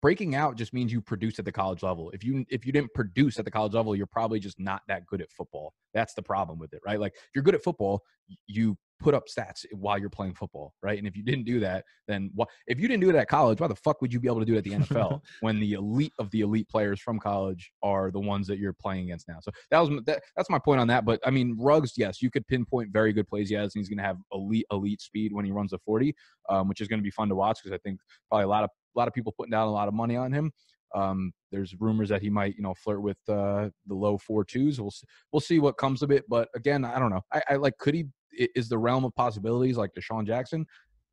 [SPEAKER 3] breaking out just means you produce at the college level. If you if you didn't produce at the college level, you're probably just not that good at football. That's the problem with it, right? Like if you're good at football, you put up stats while you're playing football, right? And if you didn't do that, then what if you didn't do it at college, why the fuck would you be able to do it at the NFL when the elite of the elite players from college are the ones that you're playing against now? So that was that, that's my point on that. But I mean, Ruggs, yes, you could pinpoint very good plays he has, and he's going to have elite elite speed when he runs a 40, um, which is going to be fun to watch because I think probably a lot of a lot of people putting down a lot of money on him. Um, there's rumors that he might, you know, flirt with uh, the low four twos. We'll s- we'll see what comes of it. But again, I don't know. I, I like could he is the realm of possibilities like DeSean Jackson?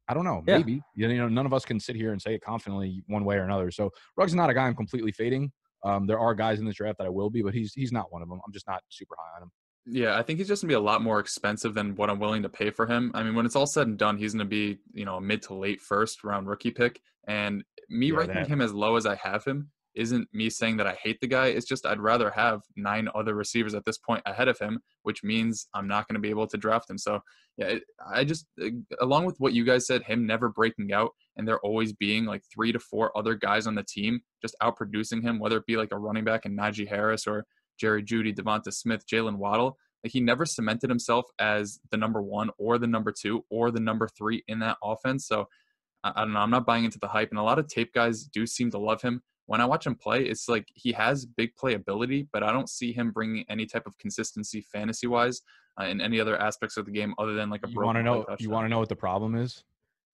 [SPEAKER 3] I don't know.
[SPEAKER 2] Yeah.
[SPEAKER 3] Maybe you know, none of us can sit here and say it confidently one way or another. So Ruggs is not a guy I'm completely fading. Um, there are guys in this draft that I will be, but he's he's not one of them. I'm just not super high on him.
[SPEAKER 1] Yeah, I think he's just gonna be a lot more expensive than what I'm willing to pay for him. I mean, when it's all said and done, he's gonna be, you know, a mid to late first round rookie pick. And me
[SPEAKER 3] Yeah,
[SPEAKER 1] ranking
[SPEAKER 3] that-
[SPEAKER 1] him as low as I have him isn't me saying that I hate the guy. It's just I'd rather have nine other receivers at this point ahead of him, which means I'm not gonna be able to draft him. So yeah, I just uh, along with what you guys said, him never breaking out and there always being like three to four other guys on the team just outproducing him, whether it be like a running back and Najee Harris or Jerry Jeudy, Devonta Smith, Jaylen Waddle. Like he never cemented himself as the number one or the number two or the number three in that offense. So I, I don't know. I'm not buying into the hype. And a lot of tape guys do seem to love him. When I watch him play, it's like he has big play ability, but I don't see him bringing any type of consistency fantasy wise uh, in any other aspects of the game other than like a
[SPEAKER 3] You want to know? You want to know what the problem is?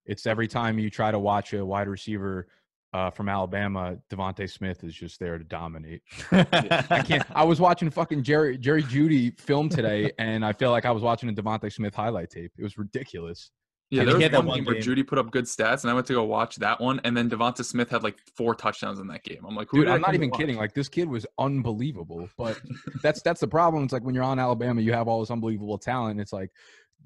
[SPEAKER 3] It's every time you try to watch a wide receiver uh, from Alabama, Devonta Smith is just there to dominate. I can't. I was watching fucking Jerry Jerry Jeudy film today, and I feel like I was watching a Devonta Smith highlight tape. It was ridiculous.
[SPEAKER 1] Yeah, there was
[SPEAKER 2] had that
[SPEAKER 1] one
[SPEAKER 2] one
[SPEAKER 1] game where Jeudy put up good stats, and I went to go watch that one, and then Devonta Smith had like four touchdowns in that game. I'm like, who
[SPEAKER 3] Dude,
[SPEAKER 1] I
[SPEAKER 3] I'm not even
[SPEAKER 1] watch?
[SPEAKER 3] kidding. Like this kid was unbelievable. But that's that's the problem. It's like when you're on Alabama, you have all this unbelievable talent. It's like,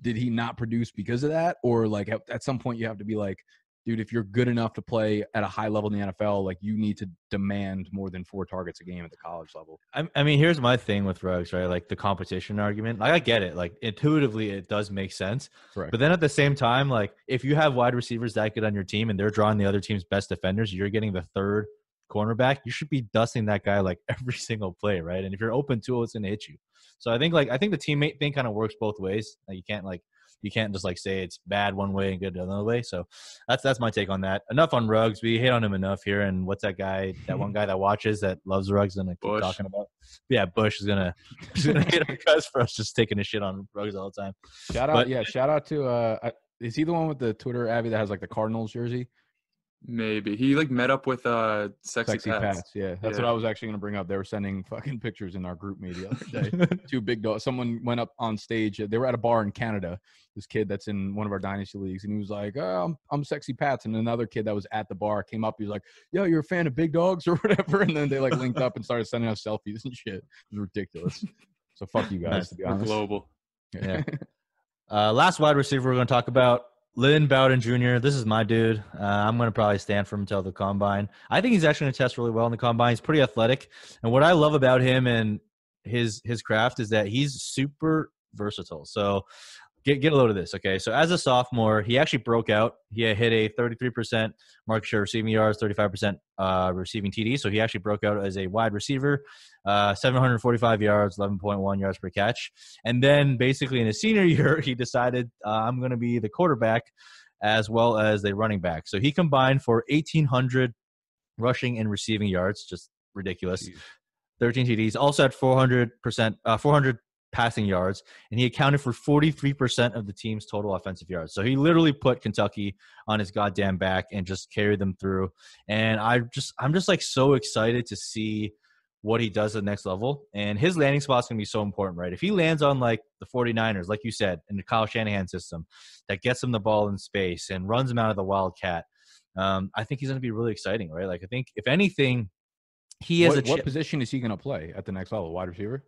[SPEAKER 3] did he not produce because of that, or like at, at some point you have to be like, dude, if you're good enough to play at a high level in the NFL, like you need to demand more than four targets a game at the college level.
[SPEAKER 2] I, I mean, here's my thing with Ruggs, right? Like the competition argument. Like I get it. Like intuitively, it does make sense.
[SPEAKER 3] Correct.
[SPEAKER 2] But then at the same time, like if you have wide receivers that good on your team and they're drawing the other team's best defenders, you're getting the third cornerback. You should be dusting that guy like every single play, right? And if you're open to it, it's gonna hit you. So I think like I think the teammate thing kind of works both ways. Like you can't like you can't just like say it's bad one way and good another way. So that's that's my take on that. Enough on Ruggs. We hate on him enough here. And what's that guy? That one guy that watches that loves Ruggs and I keep
[SPEAKER 1] Bush.
[SPEAKER 2] talking about. Yeah, Bush is gonna is gonna hit our guys for us just taking a shit on Ruggs all the time.
[SPEAKER 3] Shout out,
[SPEAKER 2] But-
[SPEAKER 3] yeah, shout out to uh, is he the one with the Twitter Abby that has like the Cardinals jersey?
[SPEAKER 1] Maybe he like met up with uh sexy,
[SPEAKER 3] Sexy
[SPEAKER 1] Pats.
[SPEAKER 3] Pats. Yeah, that's what I was actually going to bring up. They were sending fucking pictures in our GroupMe the other day. Two big dogs. Someone went up on stage. They were at a bar in Canada. This kid that's in one of our dynasty leagues, and he was like, oh, "I'm I'm sexy Pats." And another kid that was at the bar came up. He was like, "Yo, you're a fan of big dogs or whatever." And then they like linked up and started sending us selfies and shit. It was ridiculous. So fuck you guys, to be
[SPEAKER 1] We're
[SPEAKER 3] honest.
[SPEAKER 1] global.
[SPEAKER 2] Yeah. Uh, last wide receiver we're going to talk about, Lynn Bowden Jr. This is my dude. Uh, I'm going to probably stand for him until the combine. I think he's actually going to test really well in the combine. He's pretty athletic, and what I love about him and his his craft is that he's super versatile. So get get a load of this. Okay, so as a sophomore, he actually broke out. He had hit a 33% market share receiving yards, 35% uh, receiving TD. So he actually broke out as a wide receiver, uh, 745 yards, 11.1 yards per catch. And then basically in his senior year, he decided uh, I'm going to be the quarterback as well as the running back. So he combined for 1,800 rushing and receiving yards, just ridiculous.
[SPEAKER 3] Jeez.
[SPEAKER 2] 13 TDs, also had 400%, uh, 400 passing yards, and he accounted for 43% of the team's total offensive yards. So he literally put Kentucky on his goddamn back and just carried them through. And I just, I'm just like so excited to see what he does at the next level. And his landing spot's gonna be so important, right? If he lands on like the 49ers, like you said, in the Kyle Shanahan system, that gets him the ball in space and runs him out of the wildcat, um, I think he's gonna be really exciting, right? Like I think if anything, he has
[SPEAKER 3] what,
[SPEAKER 2] a
[SPEAKER 3] what position is he going to play at the next level? Wide receiver.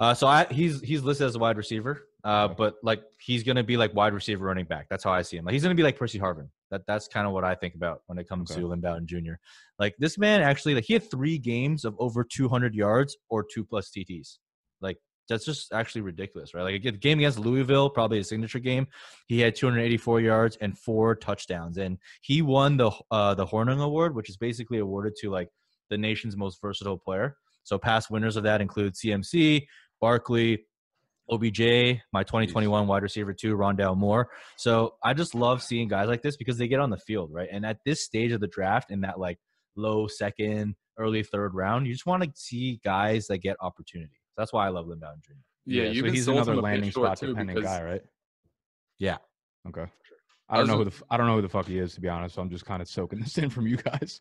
[SPEAKER 2] Uh, so I, he's he's listed as a wide receiver, uh, but like he's gonna be like wide receiver running back. That's how I see him. Like he's gonna be like Percy Harvin. That that's kind of what I think about when it comes
[SPEAKER 3] Okay.
[SPEAKER 2] to Lynn Bowden Jr. Like this man actually like he had three games of over 200 yards or two plus TTs. Like that's just actually ridiculous, right? Like the game against Louisville, probably a signature game, he had 284 yards and four touchdowns, and he won the uh, the Hornung Award, which is basically awarded to like the nation's most versatile player. So past winners of that include CMC, Barkley, OBJ, my 2021 wide receiver too, Rondale Moore. So I just love seeing guys like this because they get on the field, right? And at this stage of the draft, in that like low second, early third round, you just want to see guys that get opportunity. That's why I love Lynn Bowden Jr.
[SPEAKER 1] Yeah, you
[SPEAKER 3] so he's another landing spot
[SPEAKER 1] too,
[SPEAKER 3] dependent
[SPEAKER 1] because-
[SPEAKER 3] guy, right?
[SPEAKER 2] Yeah.
[SPEAKER 3] Okay.
[SPEAKER 1] I
[SPEAKER 3] I don't know who the I don't know who the fuck he is to be honest. So I'm just kind of soaking this in from you guys.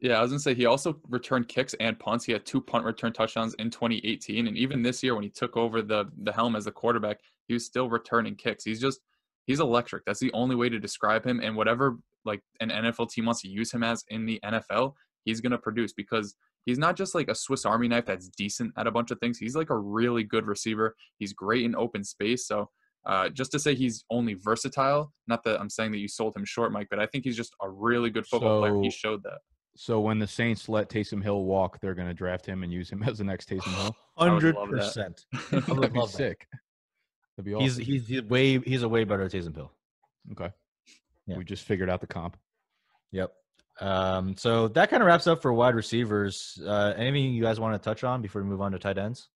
[SPEAKER 1] Yeah, I was gonna say he also returned kicks and punts. He had two punt return touchdowns in 2018, and even this year when he took over the the helm as the quarterback, he was still returning kicks. He's just he's electric. That's the only way to describe him. And whatever like an NFL team wants to use him as in the NFL, he's gonna produce because he's not just like a Swiss Army knife that's decent at a bunch of things. He's like a really good receiver. He's great in open space. So. Uh, just to say he's only versatile, not that I'm saying that you sold him short, Mike, but I think he's just a really good football player. He showed that.
[SPEAKER 3] So when the Saints let Taysom Hill walk, they're going to draft him and use him as the next Taysom Hill.
[SPEAKER 2] Hundred percent.
[SPEAKER 3] That'd be sick. That'd be awesome.
[SPEAKER 2] He's he's he's way he's a way better Taysom Hill.
[SPEAKER 3] okay.
[SPEAKER 2] Yeah.
[SPEAKER 3] We just figured out the comp.
[SPEAKER 2] Yep. Um, so that kind of wraps up for wide receivers. Uh, anything you guys want to touch on before we move on to tight ends?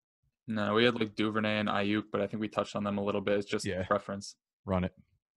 [SPEAKER 1] No, we had like Duvernay and Aiyuk, but I think we touched on them a little bit. It's just
[SPEAKER 3] Yeah.
[SPEAKER 1] preference.
[SPEAKER 3] Run it.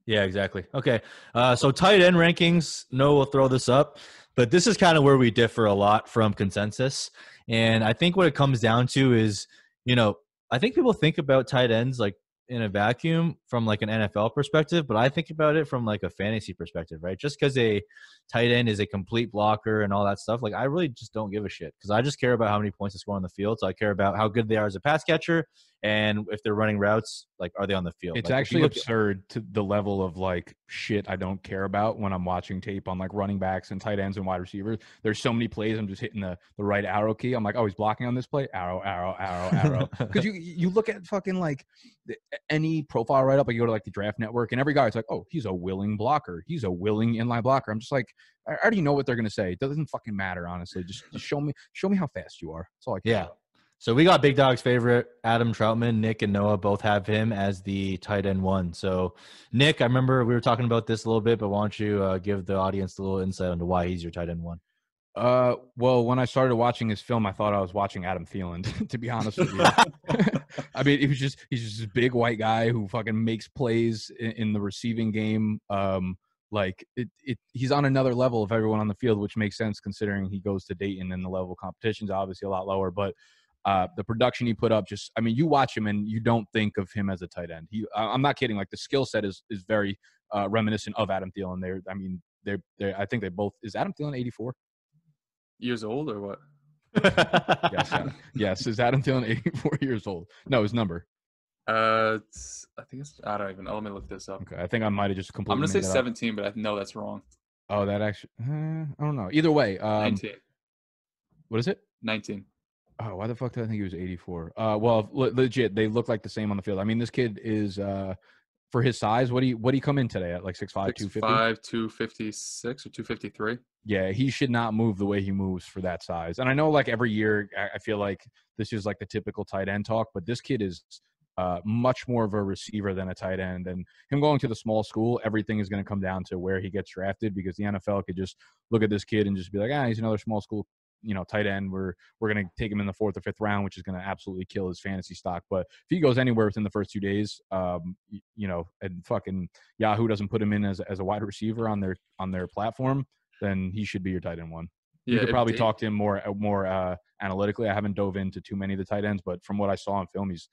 [SPEAKER 2] Yeah, exactly. Okay. Uh, so tight end rankings, no, we'll throw this up, but this is kind of where we differ a lot from consensus. And I think what it comes down to is, you know, I think people think about tight ends like in a vacuum from like an NFL perspective, but I think about it from like a fantasy perspective, right? Just because a tight end is a complete blocker and all that stuff, like I really just don't give a shit because I just care about how many points they score on the field. So I care about how good they are as a pass catcher and if they're running routes, like are they on the field?
[SPEAKER 3] It's
[SPEAKER 2] Like,
[SPEAKER 3] actually absurd to the level of like shit I don't care about when I'm watching tape on like running backs and tight ends and wide receivers. There's so many plays I'm just hitting the, the right arrow key. I'm like, oh, he's blocking on this play. Arrow, arrow, arrow, arrow. Because you you look at fucking like the- any profile write up, like you go to like the draft network, and every guy is like, oh, he's a willing blocker. He's a willing inline blocker. I'm just like, I I already know what they're gonna say. It doesn't fucking matter, honestly. Just, just show me show me how fast you are. That's all I care
[SPEAKER 2] Yeah.
[SPEAKER 3] about.
[SPEAKER 2] So we got Big Dog's favorite, Adam Trautman. Nick and Noah both have him as the tight end one. So, Nick, I remember we were talking about this a little bit, but why don't you uh, give the audience a little insight into why he's your tight end one?
[SPEAKER 3] Uh, well, when I started watching his film, I thought I was watching Adam Thielen. to be honest with you, I mean, he was just he's just this big white guy who fucking makes plays in, in the receiving game. Um, like it, it, he's on another level of everyone on the field, which makes sense considering he goes to Dayton and the level of competition is obviously a lot lower. But uh, the production he put up, just I mean, you watch him and you don't think of him as a tight end. He, I'm not kidding. Like the skill set is is very uh, reminiscent of Adam Thielen. They're, I mean, they're, they're, I think they both is Adam Thielen 84.
[SPEAKER 1] Years old or what?
[SPEAKER 3] Yes, Adam- yes. Is Adam Thielen 84 years old? No, his number.
[SPEAKER 1] Uh, I think it's. I don't even. Let me look this up.
[SPEAKER 3] Okay, I think I might have just completely.
[SPEAKER 1] I'm gonna say
[SPEAKER 3] made that up.
[SPEAKER 1] 17, but I know that's wrong.
[SPEAKER 3] Oh, that actually. Uh, I don't know. Either way, um,
[SPEAKER 1] 19.
[SPEAKER 3] what is it?
[SPEAKER 1] 19.
[SPEAKER 3] Oh, why the fuck did I think he was 84? Uh, well, le- legit, they look like the same on the field. I mean, this kid is uh, for his size. What do you what do you come in today at? Like 6'5", 250?
[SPEAKER 1] 5, 256 or 253.
[SPEAKER 3] Yeah, he should not move the way he moves for that size. And I know, like every year, I, I feel like this is like the typical tight end talk, but this kid is uh, much more of a receiver than a tight end. And him going to the small school, everything is going to come down to where he gets drafted because the NFL could just look at this kid and just be like, ah, he's another small school you know tight end. We're we're going to take him in the fourth or fifth round, which is going to absolutely kill his fantasy stock. But if he goes anywhere within the first two days, um, you, you know, and fucking Yahoo doesn't put him in as as a wide receiver on their on their platform, then he should be your tight end one. You could probably talk to him more uh, more uh, analytically. I haven't dove into too many of the tight ends, but from what I saw on film, he's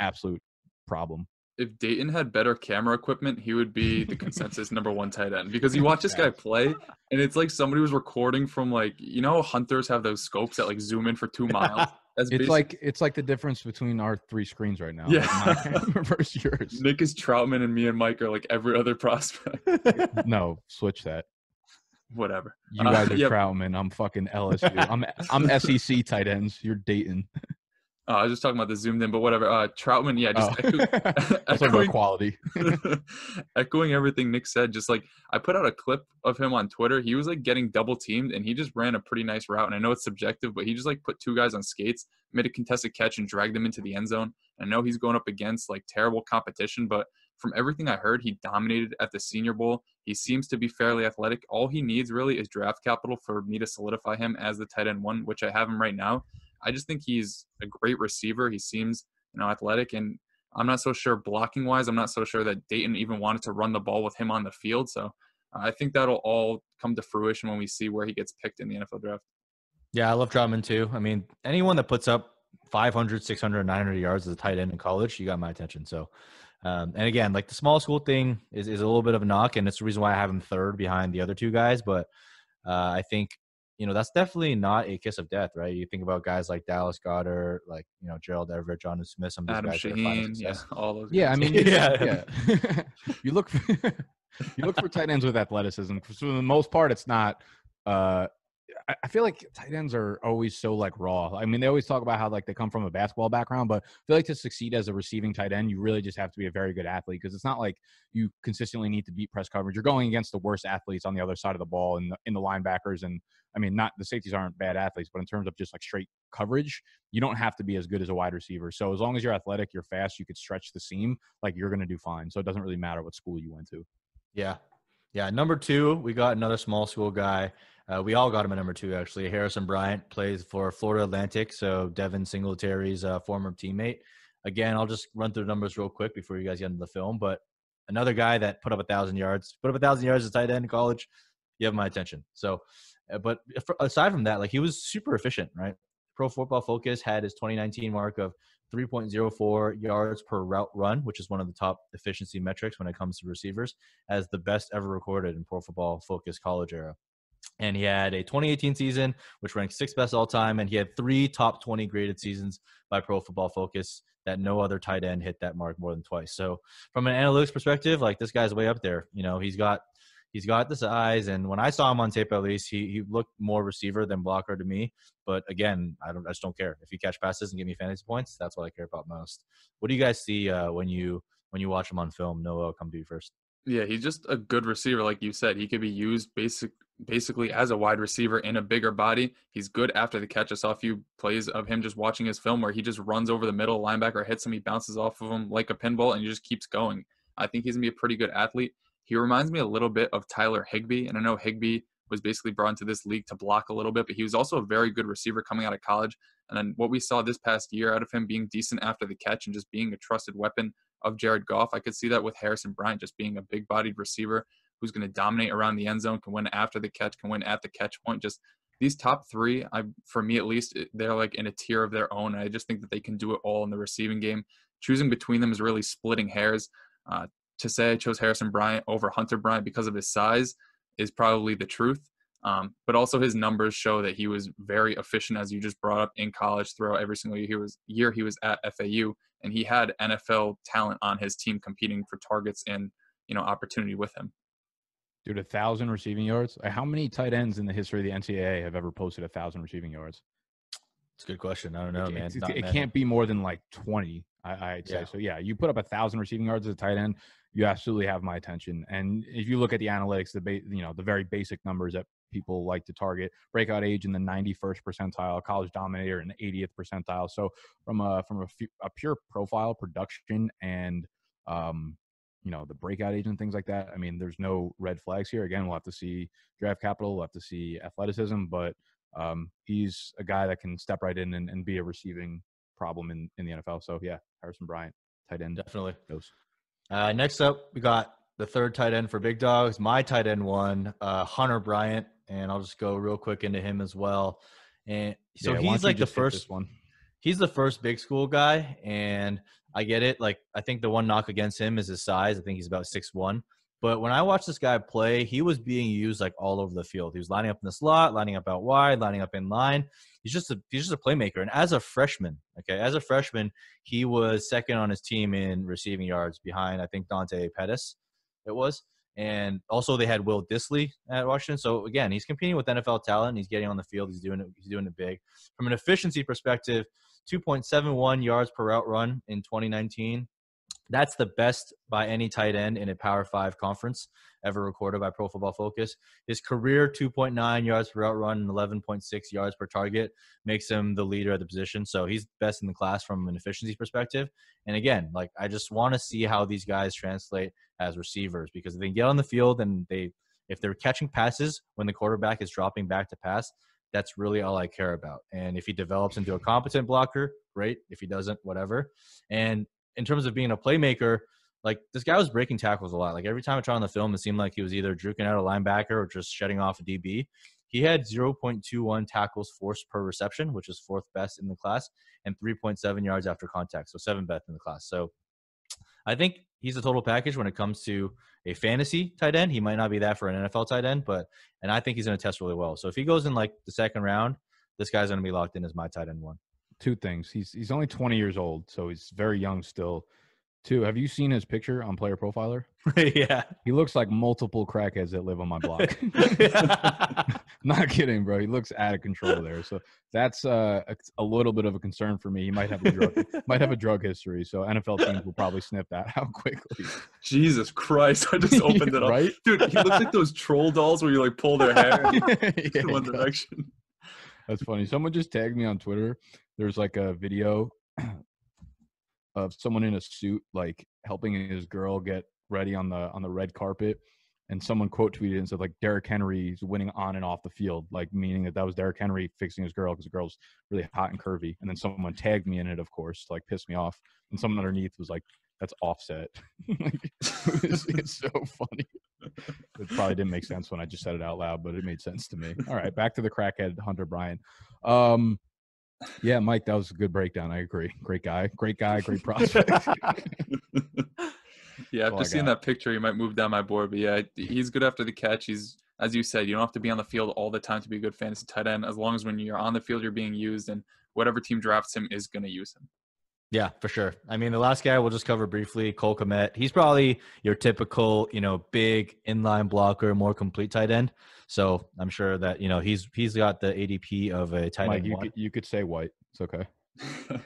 [SPEAKER 3] absolute problem
[SPEAKER 1] if Dayton had better camera equipment, he would be the consensus number one tight end because you watch this guy play and it's like somebody was recording from like you know hunters have those scopes that like zoom in for two miles.
[SPEAKER 3] That's it's like it's like the difference between our three screens right now. Yeah,
[SPEAKER 1] versus yours. Nick is Trautman, and me and Mike are like every other prospect.
[SPEAKER 3] no, switch that.
[SPEAKER 1] Whatever.
[SPEAKER 3] You guys uh, are Trautman. I'm fucking LSU. I'm I'm SEC tight ends. You're Dayton.
[SPEAKER 1] Oh, I was just talking about the zoomed in, but whatever. Uh, Trautman, yeah, just
[SPEAKER 3] oh. echo- echoing quality.
[SPEAKER 1] echoing everything Nick said. Just like I put out a clip of him on Twitter. He was like getting double teamed, and he just ran a pretty nice route. And I know it's subjective, but he just like put two guys on skates, made a contested catch, and dragged them into the end zone. And I know he's going up against like terrible competition, but from everything I heard, he dominated at the Senior Bowl. He seems to be fairly athletic. All he needs really is draft capital for me to solidify him as the tight end one, which I have him right now. I just think he's a great receiver. He seems, you know, athletic and I'm not so sure blocking wise. I'm not so sure that Dayton even wanted to run the ball with him on the field. So uh, I think that'll all come to fruition when we see where he gets picked in the NFL draft.
[SPEAKER 2] Yeah, I love Trautman too. I mean, anyone that puts up 500, 600, 900 yards as a tight end in college, you got my attention. So, um, and again, like the small school thing is, is a little bit of a knock, and it's the reason why I have him third behind the other two guys. But uh, I think you know, that's definitely not a kiss of death, right? You think about guys like Dallas Goedert, like, you know, Gerald Everett, Jonnu Smith, some of these
[SPEAKER 1] Adam
[SPEAKER 2] guys.
[SPEAKER 1] Shaheen, yeah, all those.
[SPEAKER 3] Yeah, I mean, yeah. yeah. you look for, you look for tight ends with athleticism. For the most part, it's not uh, I feel like tight ends are always so like raw. I mean, they always talk about how like they come from a basketball background, but I feel like to succeed as a receiving tight end, you really just have to be a very good athlete because it's not like you consistently need to beat press coverage. You're going against the worst athletes on the other side of the ball and in, in the linebackers. And I mean, not the safeties aren't bad athletes, but in terms of just like straight coverage, you don't have to be as good as a wide receiver. So as long as you're athletic, you're fast, you could stretch the seam, like you're going to do fine. So it doesn't really matter what school you went to.
[SPEAKER 2] Yeah. Yeah. Number two, we got another small school guy. Uh, we all got him at number two, actually. Harrison Bryant plays for Florida Atlantic, so Devin Singletary's uh, former teammate. Again, I'll just run through the numbers real quick before you guys get into the film. But another guy that put up a thousand yards, put up a thousand yards as tight end in college. You have my attention. So, uh, but aside from that, like he was super efficient, right? Pro Football Focus had his 2019 mark of 3.04 yards per route run, which is one of the top efficiency metrics when it comes to receivers, as the best ever recorded in Pro Football Focus college era and he had a 2018 season which ranked sixth best all time and he had three top 20 graded seasons by pro football focus that no other tight end hit that mark more than twice. So from an analytics perspective like this guy's way up there you know he's got he's got the size and when i saw him on tape at least he, he looked more receiver than blocker to me. But again i don't i just don't care. If he catch passes and give me fantasy points that's what i care about most. What do you guys see uh, when you when you watch him on film? Noah I'll come to you first.
[SPEAKER 1] Yeah, he's just a good receiver, like you said. He could be used basic basically as a wide receiver in a bigger body. He's good after the catch. I saw a few plays of him just watching his film where he just runs over the middle linebacker, hits him, he bounces off of him like a pinball, and he just keeps going. I think he's gonna be a pretty good athlete. He reminds me a little bit of Tyler Higbee, and I know Higbee was basically brought into this league to block a little bit, but he was also a very good receiver coming out of college. And then what we saw this past year out of him being decent after the catch and just being a trusted weapon of Jared Goff, I could see that with Harrison Bryant just being a big bodied receiver who's going to dominate around the end zone, can win after the catch, can win at the catch point. Just these top three, I for me at least, they're like in a tier of their own. I just think that they can do it all in the receiving game. Choosing between them is really splitting hairs. Uh, to say I chose Harrison Bryant over Hunter Bryant because of his size is probably the truth. Um, but also his numbers show that he was very efficient, as you just brought up in college throughout every single year he was year he was at FAU, and he had NFL talent on his team competing for targets and you know opportunity with him.
[SPEAKER 3] Dude, a thousand receiving yards. How many tight ends in the history of the NCAA have ever posted a thousand receiving yards?
[SPEAKER 2] It's a good question. I don't know,
[SPEAKER 3] it,
[SPEAKER 2] man.
[SPEAKER 3] It, it can't be more than like twenty. I, would say yeah. so. Yeah, you put up a thousand receiving yards as a tight end, you absolutely have my attention. And if you look at the analytics, the ba- you know the very basic numbers that people like to target. Breakout age in the 91st percentile, college dominator in the 80th percentile. So from a from a, a pure profile production and um, you know the breakout agent things like that. I mean, there's no red flags here. Again, we'll have to see draft capital, we'll have to see athleticism, but um, he's a guy that can step right in and, and be a receiving problem in, in the NFL. So yeah, Harrison Bryant, tight end.
[SPEAKER 2] Definitely.
[SPEAKER 3] Goes.
[SPEAKER 2] Uh, next up, we got the third tight end for Big Dogs. My tight end one, uh, Hunter Bryant, and I'll just go real quick into him as well. And so
[SPEAKER 3] Yeah,
[SPEAKER 2] he's like the first
[SPEAKER 3] one.
[SPEAKER 2] He's the first big school guy, and I get it. Like I think the one knock against him is his size. I think he's about six one. But when I watched this guy play, he was being used like all over the field. He was lining up in the slot, lining up out wide, lining up in line. He's just a he's just a playmaker. And as a freshman, okay, as a freshman, he was second on his team in receiving yards behind I think Dante Pettis. It was. And also they had Will Dissly at Washington. So again, he's competing with NFL talent. He's getting on the field. He's doing it. He's doing it big. From an efficiency perspective, 2.71 yards per route run in 2019. That's the best by any tight end in a Power Five conference ever recorded by Pro Football Focus. His career 2.9 yards per route run and 11.6 yards per target makes him the leader at the position. So he's best in the class from an efficiency perspective. And again, like I just want to see how these guys translate as receivers because they get on the field and they if they're catching passes when the quarterback is dropping back to pass, that's really all I care about. And if he develops into a competent blocker, great. If he doesn't, whatever. And in terms of being a playmaker, like this guy was breaking tackles a lot. Like every time I tried on the film, it seemed like he was either juking out a linebacker or just shutting off a DB. He had 0.21 tackles forced per reception, which is fourth best in the class, and 3.7 yards after contact, so seventh best in the class. So I think he's a total package when it comes to a fantasy tight end. He might not be that for an NFL tight end, but and I think he's going to test really well. So if he goes in like the second round, this guy's going to be locked in as my tight end one.
[SPEAKER 3] Two things. He's he's only 20 years old, so he's very young still. Two, have you seen his picture on Player Profiler?
[SPEAKER 2] yeah.
[SPEAKER 3] He looks like multiple crackheads that live on my block. Not kidding, bro. He looks out of control there. So that's uh, a, a little bit of a concern for me. He might have a drug, might have a drug history. So NFL teams will probably sniff that out quickly.
[SPEAKER 1] Jesus Christ! I just opened it up,
[SPEAKER 3] right?
[SPEAKER 1] dude. He looks like those troll dolls where you like pull their hair
[SPEAKER 3] Yeah,
[SPEAKER 1] in one direction.
[SPEAKER 3] That's funny. Someone just tagged me on Twitter. There's like a video of someone in a suit like helping his girl get ready on the on the red carpet and someone quote tweeted and said like Derrick Henry's winning on and off the field, like meaning that that was Derrick Henry fixing his girl because the girl's really hot and curvy. And then someone tagged me in it, of course, to, like pissed me off. And someone underneath was like, "That's offset." Like, it's, it's so funny. It probably didn't make sense when I just said it out loud, but it made sense to me. All right, back to the crackhead Hunter Bryant. Um, yeah, Mike, that was a good breakdown. I agree. Great guy, great guy, great prospect.
[SPEAKER 1] Yeah,
[SPEAKER 3] all I
[SPEAKER 1] after seeing
[SPEAKER 3] got.
[SPEAKER 1] that picture, he might move down my board. But yeah, he's good after the catch. He's as you said, you don't have to be on the field all the time to be a good fantasy tight end. As long as when you're on the field, you're being used, and whatever team drafts him is going to use him.
[SPEAKER 2] Yeah, for sure. I mean, the last guy we'll just cover briefly, Cole Kmet. He's probably your typical, you know, big inline blocker, more complete tight end. So I'm sure that you know he's he's got the ADP of a tight
[SPEAKER 3] Mike,
[SPEAKER 2] end.
[SPEAKER 3] you could, you could say white. It's okay.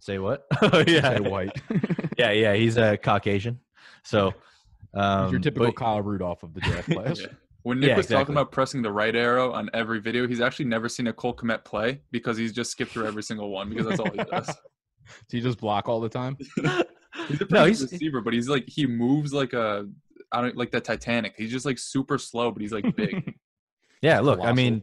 [SPEAKER 2] Say what? oh yeah,
[SPEAKER 3] say white.
[SPEAKER 2] yeah, yeah. He's a Caucasian. So um,
[SPEAKER 3] your typical
[SPEAKER 2] but-
[SPEAKER 3] Kyle Rudolph of the draft class.
[SPEAKER 1] Yeah. When Nick
[SPEAKER 2] Yeah,
[SPEAKER 1] was
[SPEAKER 2] exactly.
[SPEAKER 1] talking about pressing the right arrow on every video, he's actually never seen a Cole Kmet play because he's just skipped through every single one because that's all he does.
[SPEAKER 3] Do you just block all the time?
[SPEAKER 1] He's a
[SPEAKER 2] No,
[SPEAKER 1] pretty good
[SPEAKER 2] he's-
[SPEAKER 1] receiver, but he's like he moves like a I don't like the Titanic. He's just like super slow, but he's like big.
[SPEAKER 2] Yeah, look, I mean,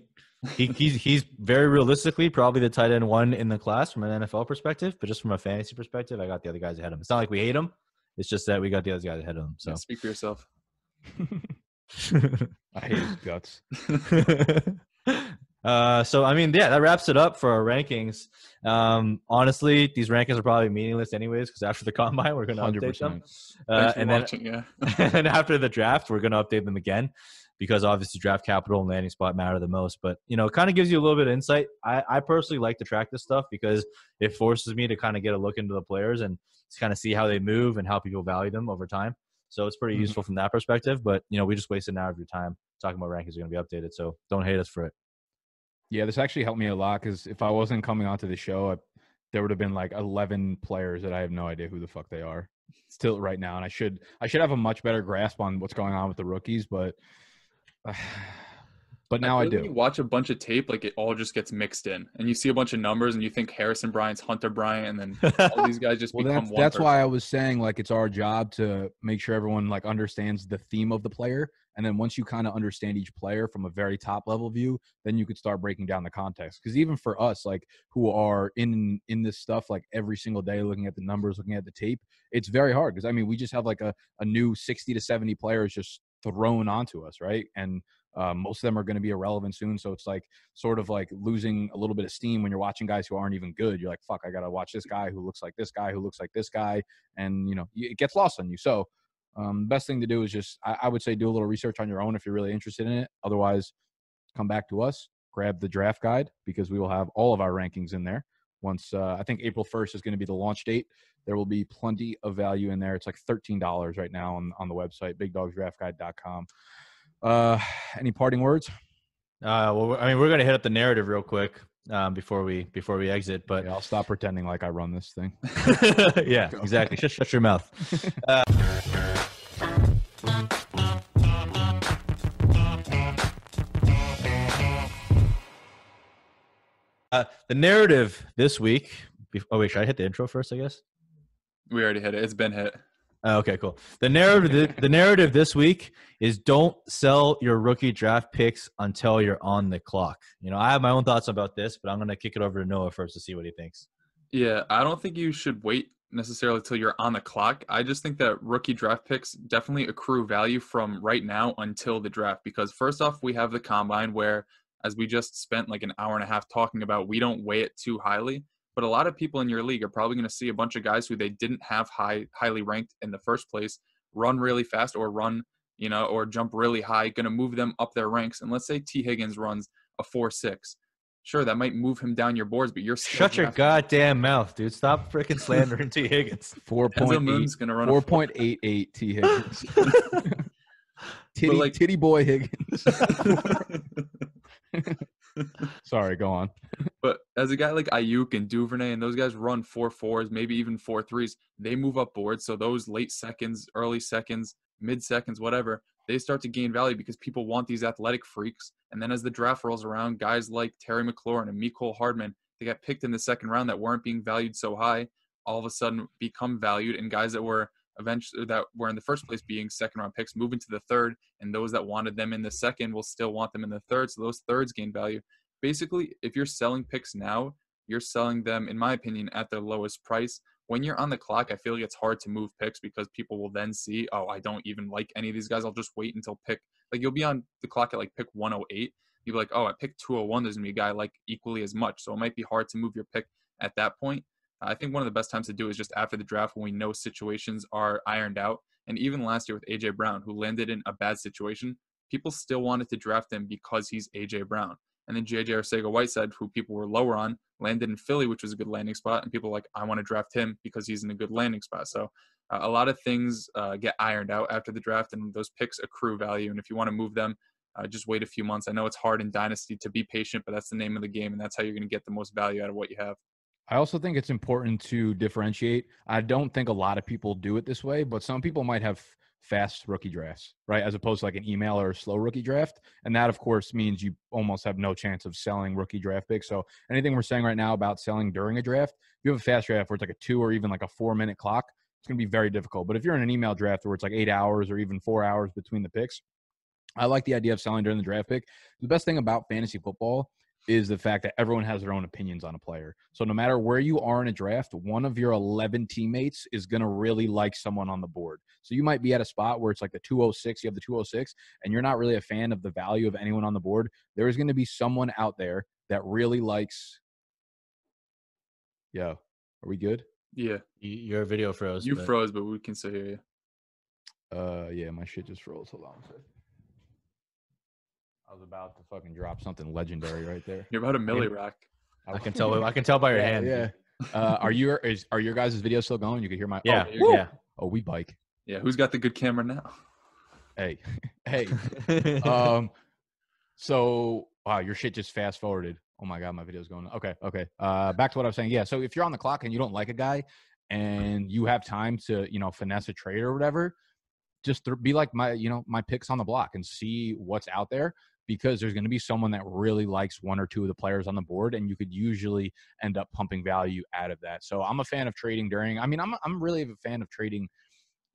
[SPEAKER 2] he, he's he's very realistically probably the tight end one in the class from an NFL perspective, but just from a fantasy perspective, I got the other guys ahead of him. It's not like we hate him; it's just that we got the other guys ahead of him.
[SPEAKER 1] So
[SPEAKER 2] So,
[SPEAKER 1] speak for yourself.
[SPEAKER 3] I hate his guts.
[SPEAKER 2] uh, so I mean, yeah, that wraps it up for our rankings. Um, honestly, these rankings are probably meaningless anyways because after the combine, we're going to
[SPEAKER 3] Hundred
[SPEAKER 2] update them.
[SPEAKER 3] percent.
[SPEAKER 2] Uh,
[SPEAKER 1] Thanks for
[SPEAKER 2] and then.
[SPEAKER 1] Yeah.
[SPEAKER 2] and after the draft, we're going to update them again because obviously draft capital and landing spot matter the most. But you know, it kind of gives you a little bit of insight. I, I personally like to track this stuff because it forces me to kind of get a look into the players and kind of see how they move and how people value them over time. So it's pretty
[SPEAKER 3] Mhm.
[SPEAKER 2] useful from that perspective. But you know, we just wasted an hour of your time talking about rankings are going to be updated. So don't hate us for it.
[SPEAKER 3] Yeah, this actually helped me a lot because if I wasn't coming onto the show, I, there would have been like eleven players that I have no idea who the fuck they are still right now, and I should I should have a much better grasp on what's going on with the rookies, but. but now I,
[SPEAKER 1] when
[SPEAKER 3] do.
[SPEAKER 1] You watch a bunch of tape, like it all just gets mixed in, and you see a bunch of numbers, and you think Harrison Bryant's Hunter Bryant, and then all these guys just
[SPEAKER 3] Well,
[SPEAKER 1] become
[SPEAKER 3] that's
[SPEAKER 1] one.
[SPEAKER 3] that's why I was saying like it's our job to make sure everyone like understands the theme of the player, and then once you kind of understand each player from a very top level view, then you could start breaking down the context. Because even for us, like who are in in this stuff like every single day, looking at the numbers, looking at the tape, it's very hard. Because I mean, we just have like a a new sixty to seventy players just thrown onto us, right? And um, most of them are going to be irrelevant soon. So it's like sort of like losing a little bit of steam when you're watching guys who aren't even good. You're like, fuck, I got to watch this guy who looks like this guy who looks like this guy. And, you know, it gets lost on you. So um, best thing to do is just, I, I would say, do a little research on your own if you're really interested in it. Otherwise, come back to us, grab the draft guide because we will have all of our rankings in there. Once uh, I think April 1st is going to be the launch date. There will be plenty of value in there. It's like $13 right now on, on the website, bigdogsdraftguide.com. Uh, any parting words?
[SPEAKER 2] Uh, well, I mean, we're gonna hit up the narrative real quick um, before we before we exit, but
[SPEAKER 3] Yeah, I'll stop pretending like I run this thing.
[SPEAKER 2] yeah, exactly. Just shut your mouth. Uh, uh, the narrative this week. Oh wait, should I hit the intro first? I guess.
[SPEAKER 1] we already hit it. It's been hit.
[SPEAKER 2] Oh, okay, cool. The narrative, the, the narrative this week is don't sell your rookie draft picks until you're on the clock. You know, I have my own thoughts about this, but I'm to kick it over to Noah first to see what he thinks.
[SPEAKER 1] Yeah, I don't think you should wait necessarily till you're on the clock. I just think that rookie draft picks definitely accrue value from right now until the draft because first off, we have the combine where as we just spent like an hour and a half talking about, we don't weigh it too highly. But a lot of people in your league are probably going to see a bunch of guys who they didn't have high highly ranked in the first place run really fast or run, you know, or jump really high, going to move them up their ranks. And let's say Tee Higgins runs a 4-6. Sure, that might move him down your boards, but you're still
[SPEAKER 2] Shut your goddamn mouth, dude. Stop freaking slandering Tee Higgins.
[SPEAKER 3] Four
[SPEAKER 1] Enzo Moon's going to run a
[SPEAKER 3] Four point eight eight Tee Higgins. titty,
[SPEAKER 1] like-
[SPEAKER 3] titty boy Higgins. Sorry, go on.
[SPEAKER 1] But as a guy like Aiyuk and Duvernay and those guys run four fours, maybe even four threes, they move up boards. So those late seconds, early seconds, mid seconds, whatever, they start to gain value because people want these athletic freaks. And then as the draft rolls around, guys like Terry McLaurin and Mecole Hardman, they got picked in the second round that weren't being valued so high, all of a sudden become valued. And guys that were eventually that were in the first place being second round picks moving to the third, and those that wanted them in the second will still want them in the third. So those thirds gain value. Basically if you're selling picks now you're selling them in my opinion at their lowest price. When you're on the clock i feel like it's hard to move picks because people will then see oh i don't even like any of these guys. I'll just wait until pick like you'll be on the clock at like pick 108 you'll be like oh at pick 201 there's gonna be a guy like equally as much. So it might be hard to move your pick at that point i think one of the best times to do is just after the draft when we know situations are ironed out and even last year with aj brown who landed in a bad situation people still wanted to draft him because he's aj brown and then JJ Arcega Whiteside, who people were lower on, landed in Philly, which was a good landing spot. And people like, I want to draft him because he's in a good landing spot. So uh, a lot of things uh, get ironed out after the draft, and those picks accrue value. And if you want to move them, uh, just wait a few months. I know it's hard in Dynasty to be patient, but that's the name of the game, and that's how you're going to get the most value out of what you have.
[SPEAKER 3] I also think it's important to differentiate. I don't think a lot of people do it this way, but some people might have fast rookie drafts, right? As opposed to like an email or a slow rookie draft. And that, of course, means you almost have no chance of selling rookie draft picks. So anything we're saying right now about selling during a draft, if you have a fast draft where it's like a two or even like a four minute clock, it's going to be very difficult. But if you're in an email draft where it's like eight hours or even four hours between the picks, I like the idea of selling during the draft pick. The best thing about fantasy football is the fact that everyone has their own opinions on a player. So no matter where you are in a draft, one of your 11 teammates is going to really like someone on the board. So you might be at a spot where it's like the 206, you have the 206, and you're not really a fan of the value of anyone on the board. There is going to be someone out there that really likes. Yo, are we good?
[SPEAKER 1] Yeah,
[SPEAKER 2] Your video froze.
[SPEAKER 1] you
[SPEAKER 2] but-
[SPEAKER 1] froze, but we can still hear you.
[SPEAKER 3] Uh, yeah, my shit just froze. Hold on. A sec. I was about to fucking drop something legendary right there.
[SPEAKER 1] You're about a milli rack.
[SPEAKER 2] I can tell. I can tell by your
[SPEAKER 3] yeah,
[SPEAKER 2] hand.
[SPEAKER 3] Yeah. Uh, are your is are your guys' videos still going? You can hear my
[SPEAKER 2] Yeah.
[SPEAKER 1] there you go.
[SPEAKER 2] yeah.
[SPEAKER 3] Oh, we bike.
[SPEAKER 1] Yeah, who's got the good camera now?
[SPEAKER 3] Hey, hey. um, so wow, your shit just fast forwarded. Oh my god, my video's going. Okay, okay. Uh, back to what I was saying. Yeah. So if you're on the clock and you don't like a guy, and you have time to you know finesse a trade or whatever, just th- be like my you know my picks on the block and see what's out there. Because there's going to be someone that really likes one or two of the players on the board, and you could usually end up pumping value out of that. So I'm a fan of trading during. I mean, I'm I'm really a fan of trading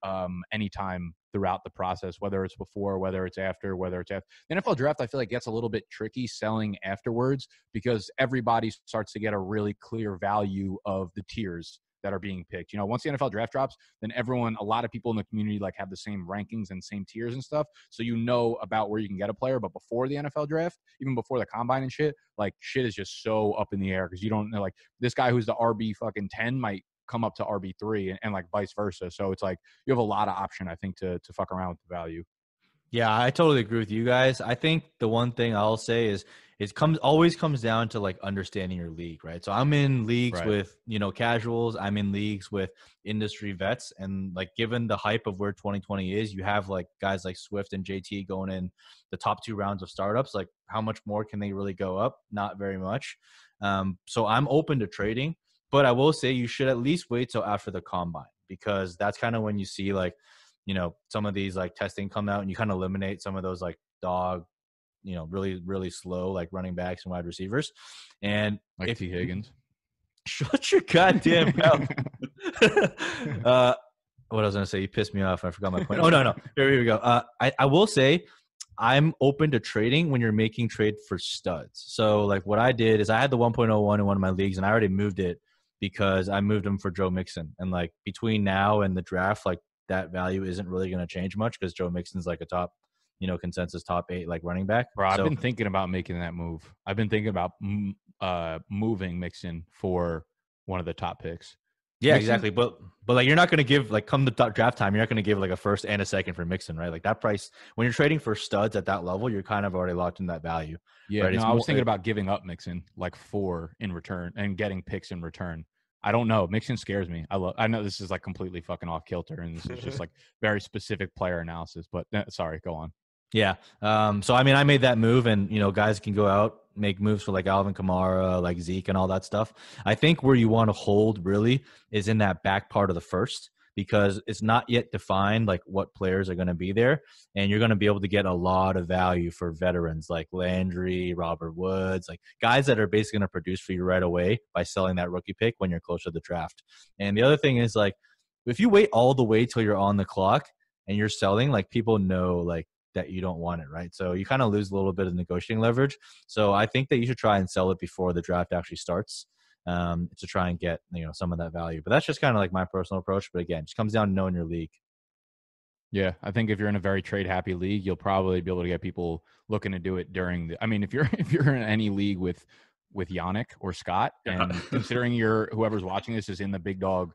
[SPEAKER 3] um, anytime throughout the process, whether it's before, whether it's after, whether it's after. The NFL draft, I feel like gets a little bit tricky selling afterwards because everybody starts to get a really clear value of the tiers that are being picked. You know, once the NFL draft drops, then everyone, a lot of people in the community like have the same rankings and same tiers and stuff. So you know about where you can get a player. But before the NFL draft, even before the combine and shit, like shit is just so up in the air because you don't know like this guy who's the RB fucking 10 might come up to RB three and, and, like vice versa. So it's like you have a lot of option, I think, to to fuck around with the value.
[SPEAKER 2] Yeah, I totally agree with you guys. I think the one thing I'll say is it comes always comes down to like understanding your league, right? So I'm in leagues right. with you know casuals. I'm in leagues with industry vets, and like given the hype of where 2020 is, you have like guys like Swift and JT going in the top two rounds of startups. Like how much more can they really go up? Not very much. Um, so I'm open to trading. But I will say you should at least wait till after the combine because that's kind of when you see like, you know, some of these like testing come out and you kind of eliminate some of those like dog, you know, really, really slow like running backs and wide receivers. And
[SPEAKER 3] like if, Tee Higgins.
[SPEAKER 2] Shut your goddamn mouth. uh, what I was gonna say, you pissed me off. I forgot my point. Oh no, no. Here, here we go. Uh, I, I will say I'm open to trading when you're making trade for studs. So like what I did is I had the 1.01 in one of my leagues and I already moved it because I moved him for Joe Mixon. And like between now and the draft, like that value isn't really going to change much because Joe Mixon's like a top, you know, consensus top eight like running back.
[SPEAKER 3] Bro, I've been thinking about making that move. I've been thinking about uh moving Mixon for one of the top picks.
[SPEAKER 2] Yeah, Mixon? exactly. But but like you're not going to give like come the draft time, you're not going to give like a first and a second for Mixon, right? Like that price when you're trading for studs at that level, you're kind of already locked in that value.
[SPEAKER 3] Yeah,
[SPEAKER 2] right?
[SPEAKER 3] no, I was thinking about giving up Mixon like four in return and getting picks in return. I don't know. Mixon scares me. I love. I know this is like completely fucking off kilter, and this is just like very specific player analysis. But uh, sorry, go on.
[SPEAKER 2] Yeah. Um, so I mean, I made that move, and you know, guys can go out make moves for like Alvin Kamara, like Zeke, and all that stuff. I think where you want to hold really is in that back part of the first because it's not yet defined like what players are going to be there and you're going to be able to get a lot of value for veterans like landry robert woods like guys that are basically going to produce for you right away by selling that rookie pick when you're close to the draft and the other thing is like if you wait all the way till you're on the clock and you're selling like people know like that you don't want it right so you kind of lose a little bit of negotiating leverage so i think that you should try and sell it before the draft actually starts um, to try and get you know some of that value. But that's just kind of like my personal approach. But again, it just comes down to knowing your league.
[SPEAKER 3] Yeah, I think if you're in a very trade happy league, you'll probably be able to get people looking to do it during the. I mean, if you're if you're in any league with with Yannick or Scott, and considering you're whoever's watching this is in the big dog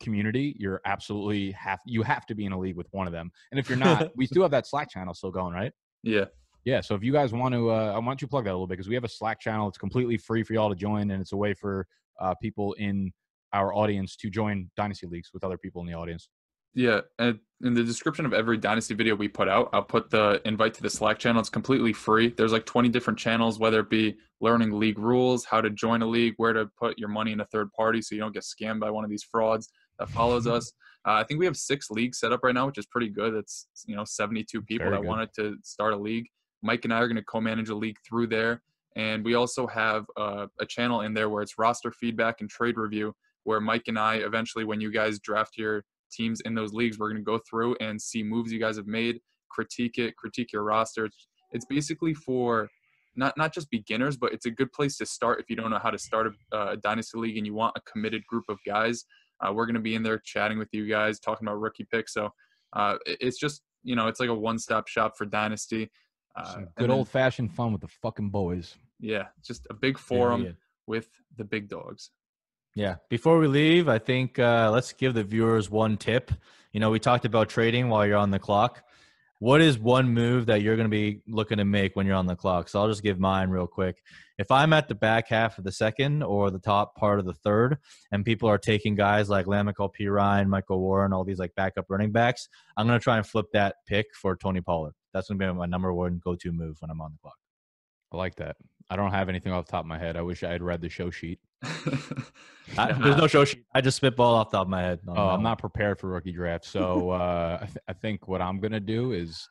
[SPEAKER 3] community, you're absolutely have you have to be in a league with one of them. And if you're not, we still have that Slack channel still going, right?
[SPEAKER 1] Yeah
[SPEAKER 3] yeah so if you guys want to uh, i want you to plug that a little bit because we have a slack channel it's completely free for y'all to join and it's a way for uh, people in our audience to join dynasty leagues with other people in the audience
[SPEAKER 1] yeah and in the description of every dynasty video we put out i'll put the invite to the slack channel it's completely free there's like 20 different channels whether it be learning league rules how to join a league where to put your money in a third party so you don't get scammed by one of these frauds that follows us uh, i think we have six leagues set up right now which is pretty good it's you know 72 people Very that good. wanted to start a league Mike and I are going to co-manage a league through there, and we also have uh, a channel in there where it's roster feedback and trade review, where Mike and I eventually, when you guys draft your teams in those leagues, we're going to go through and see moves you guys have made, critique it, critique your roster. It's, it's basically for not not just beginners, but it's a good place to start if you don't know how to start a, a dynasty league and you want a committed group of guys. Uh, we're going to be in there chatting with you guys, talking about rookie picks. So uh, it's just you know it's like a one-stop shop for dynasty.
[SPEAKER 3] Uh, good old fashioned fun with the fucking boys.
[SPEAKER 1] Yeah, just a big forum yeah. with the big dogs.
[SPEAKER 2] Yeah. Before we leave, I think uh, let's give the viewers one tip. You know, we talked about trading while you're on the clock. What is one move that you're going to be looking to make when you're on the clock? So I'll just give mine real quick. If I'm at the back half of the second or the top part of the third, and people are taking guys like La'Mical Perine, Michael Warren, all these like backup running backs, I'm going to try and flip that pick for Tony Pollard that's gonna be my number one go-to move when I'm on the clock.
[SPEAKER 3] I like that. I don't have anything off the top of my head. I wish I had read the show sheet.
[SPEAKER 2] I, there's no show sheet. I just spitball off the top of my head.
[SPEAKER 3] Oh, I'm not prepared for rookie draft. So uh, I, th- I, think what I'm gonna do is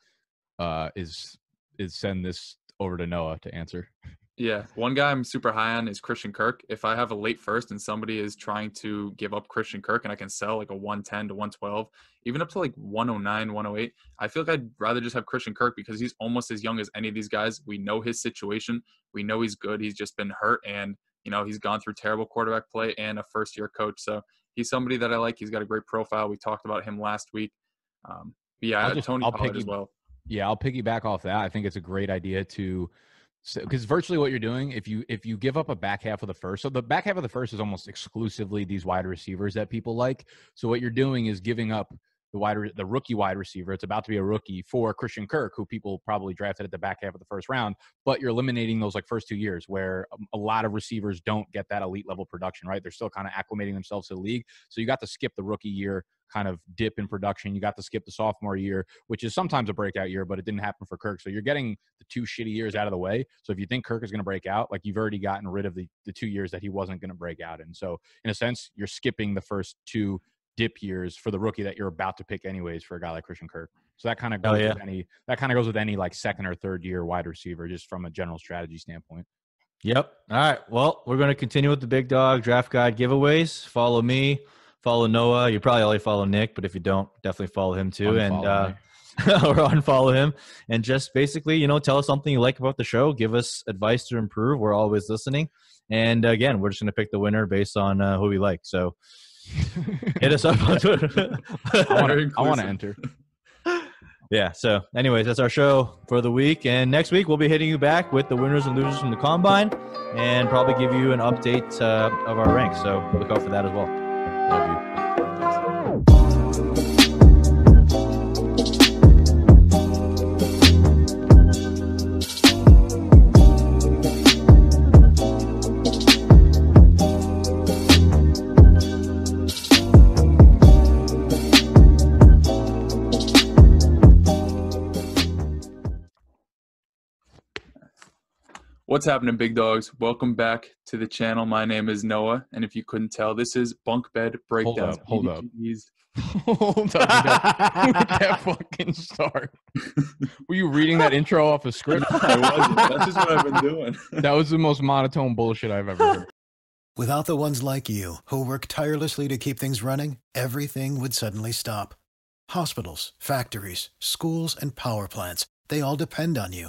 [SPEAKER 3] uh, is is send this over to Noah to answer.
[SPEAKER 1] Yeah, one guy I'm super high on is Christian Kirk. If I have a late first and somebody is trying to give up Christian Kirk and I can sell like a 110 to 112, even up to like 109, 108, I feel like I'd rather just have Christian Kirk because he's almost as young as any of these guys. We know his situation. We know he's good. He's just been hurt and, you know, he's gone through terrible quarterback play and a first year coach. So he's somebody that I like. He's got a great profile. We talked about him last week. Um, yeah, just, Tony I'll Pollard as well.
[SPEAKER 3] Yeah, I'll piggyback off that. I think it's a great idea to because so, virtually what you're doing if you if you give up a back half of the first so the back half of the first is almost exclusively these wide receivers that people like. So what you're doing is giving up the wide the rookie wide receiver. It's about to be a rookie for Christian Kirk, who people probably drafted at the back half of the first round. But you're eliminating those like first two years where um, a lot of receivers don't get that elite level production. Right? They're still kind of acclimating themselves to the league. So you got to skip the rookie year kind of dip in production. You got to skip the sophomore year, which is sometimes a breakout year, but it didn't happen for Kirk. So you're getting the two shitty years out of the way. So if you think Kirk is going to break out, like you've already gotten rid of the, the two years that he wasn't going to break out in. So in a sense, you're skipping the first two dip years for the rookie that you're about to pick anyways for a guy like Christian Kirk. So that kind of goes yeah. with any that kind of goes with any like second or third year wide receiver, just from a general strategy standpoint.
[SPEAKER 2] Yep. All right. Well, we're going to continue with the big dog draft guide giveaways. Follow me, follow Noah. You probably only follow Nick, but if you don't, definitely follow him too. Unfollow and uh, or unfollow him. And just basically, you know, tell us something you like about the show. Give us advice to improve. We're always listening. And again, we're just going to pick the winner based on uh, who we like. So Hit us up on Twitter.
[SPEAKER 3] I want to enter.
[SPEAKER 2] Yeah. So, anyways, that's our show for the week. And next week, we'll be hitting you back with the winners and losers from the combine and probably give you an update uh, of our ranks. So, look out for that as well. Love you.
[SPEAKER 1] What's happening, big dogs? Welcome back to the channel. My name is Noah, and if you couldn't tell, this is Bunk Bed Breakdown.
[SPEAKER 3] Hold up, hold up. hold up. that fucking start. Were you reading that intro off a script?
[SPEAKER 1] I wasn't. That's just what I've been doing.
[SPEAKER 3] that was the most monotone bullshit I've ever heard.
[SPEAKER 4] Without the ones like you, who work tirelessly to keep things running, everything would suddenly stop. Hospitals, factories, schools, and power plants, they all depend on you.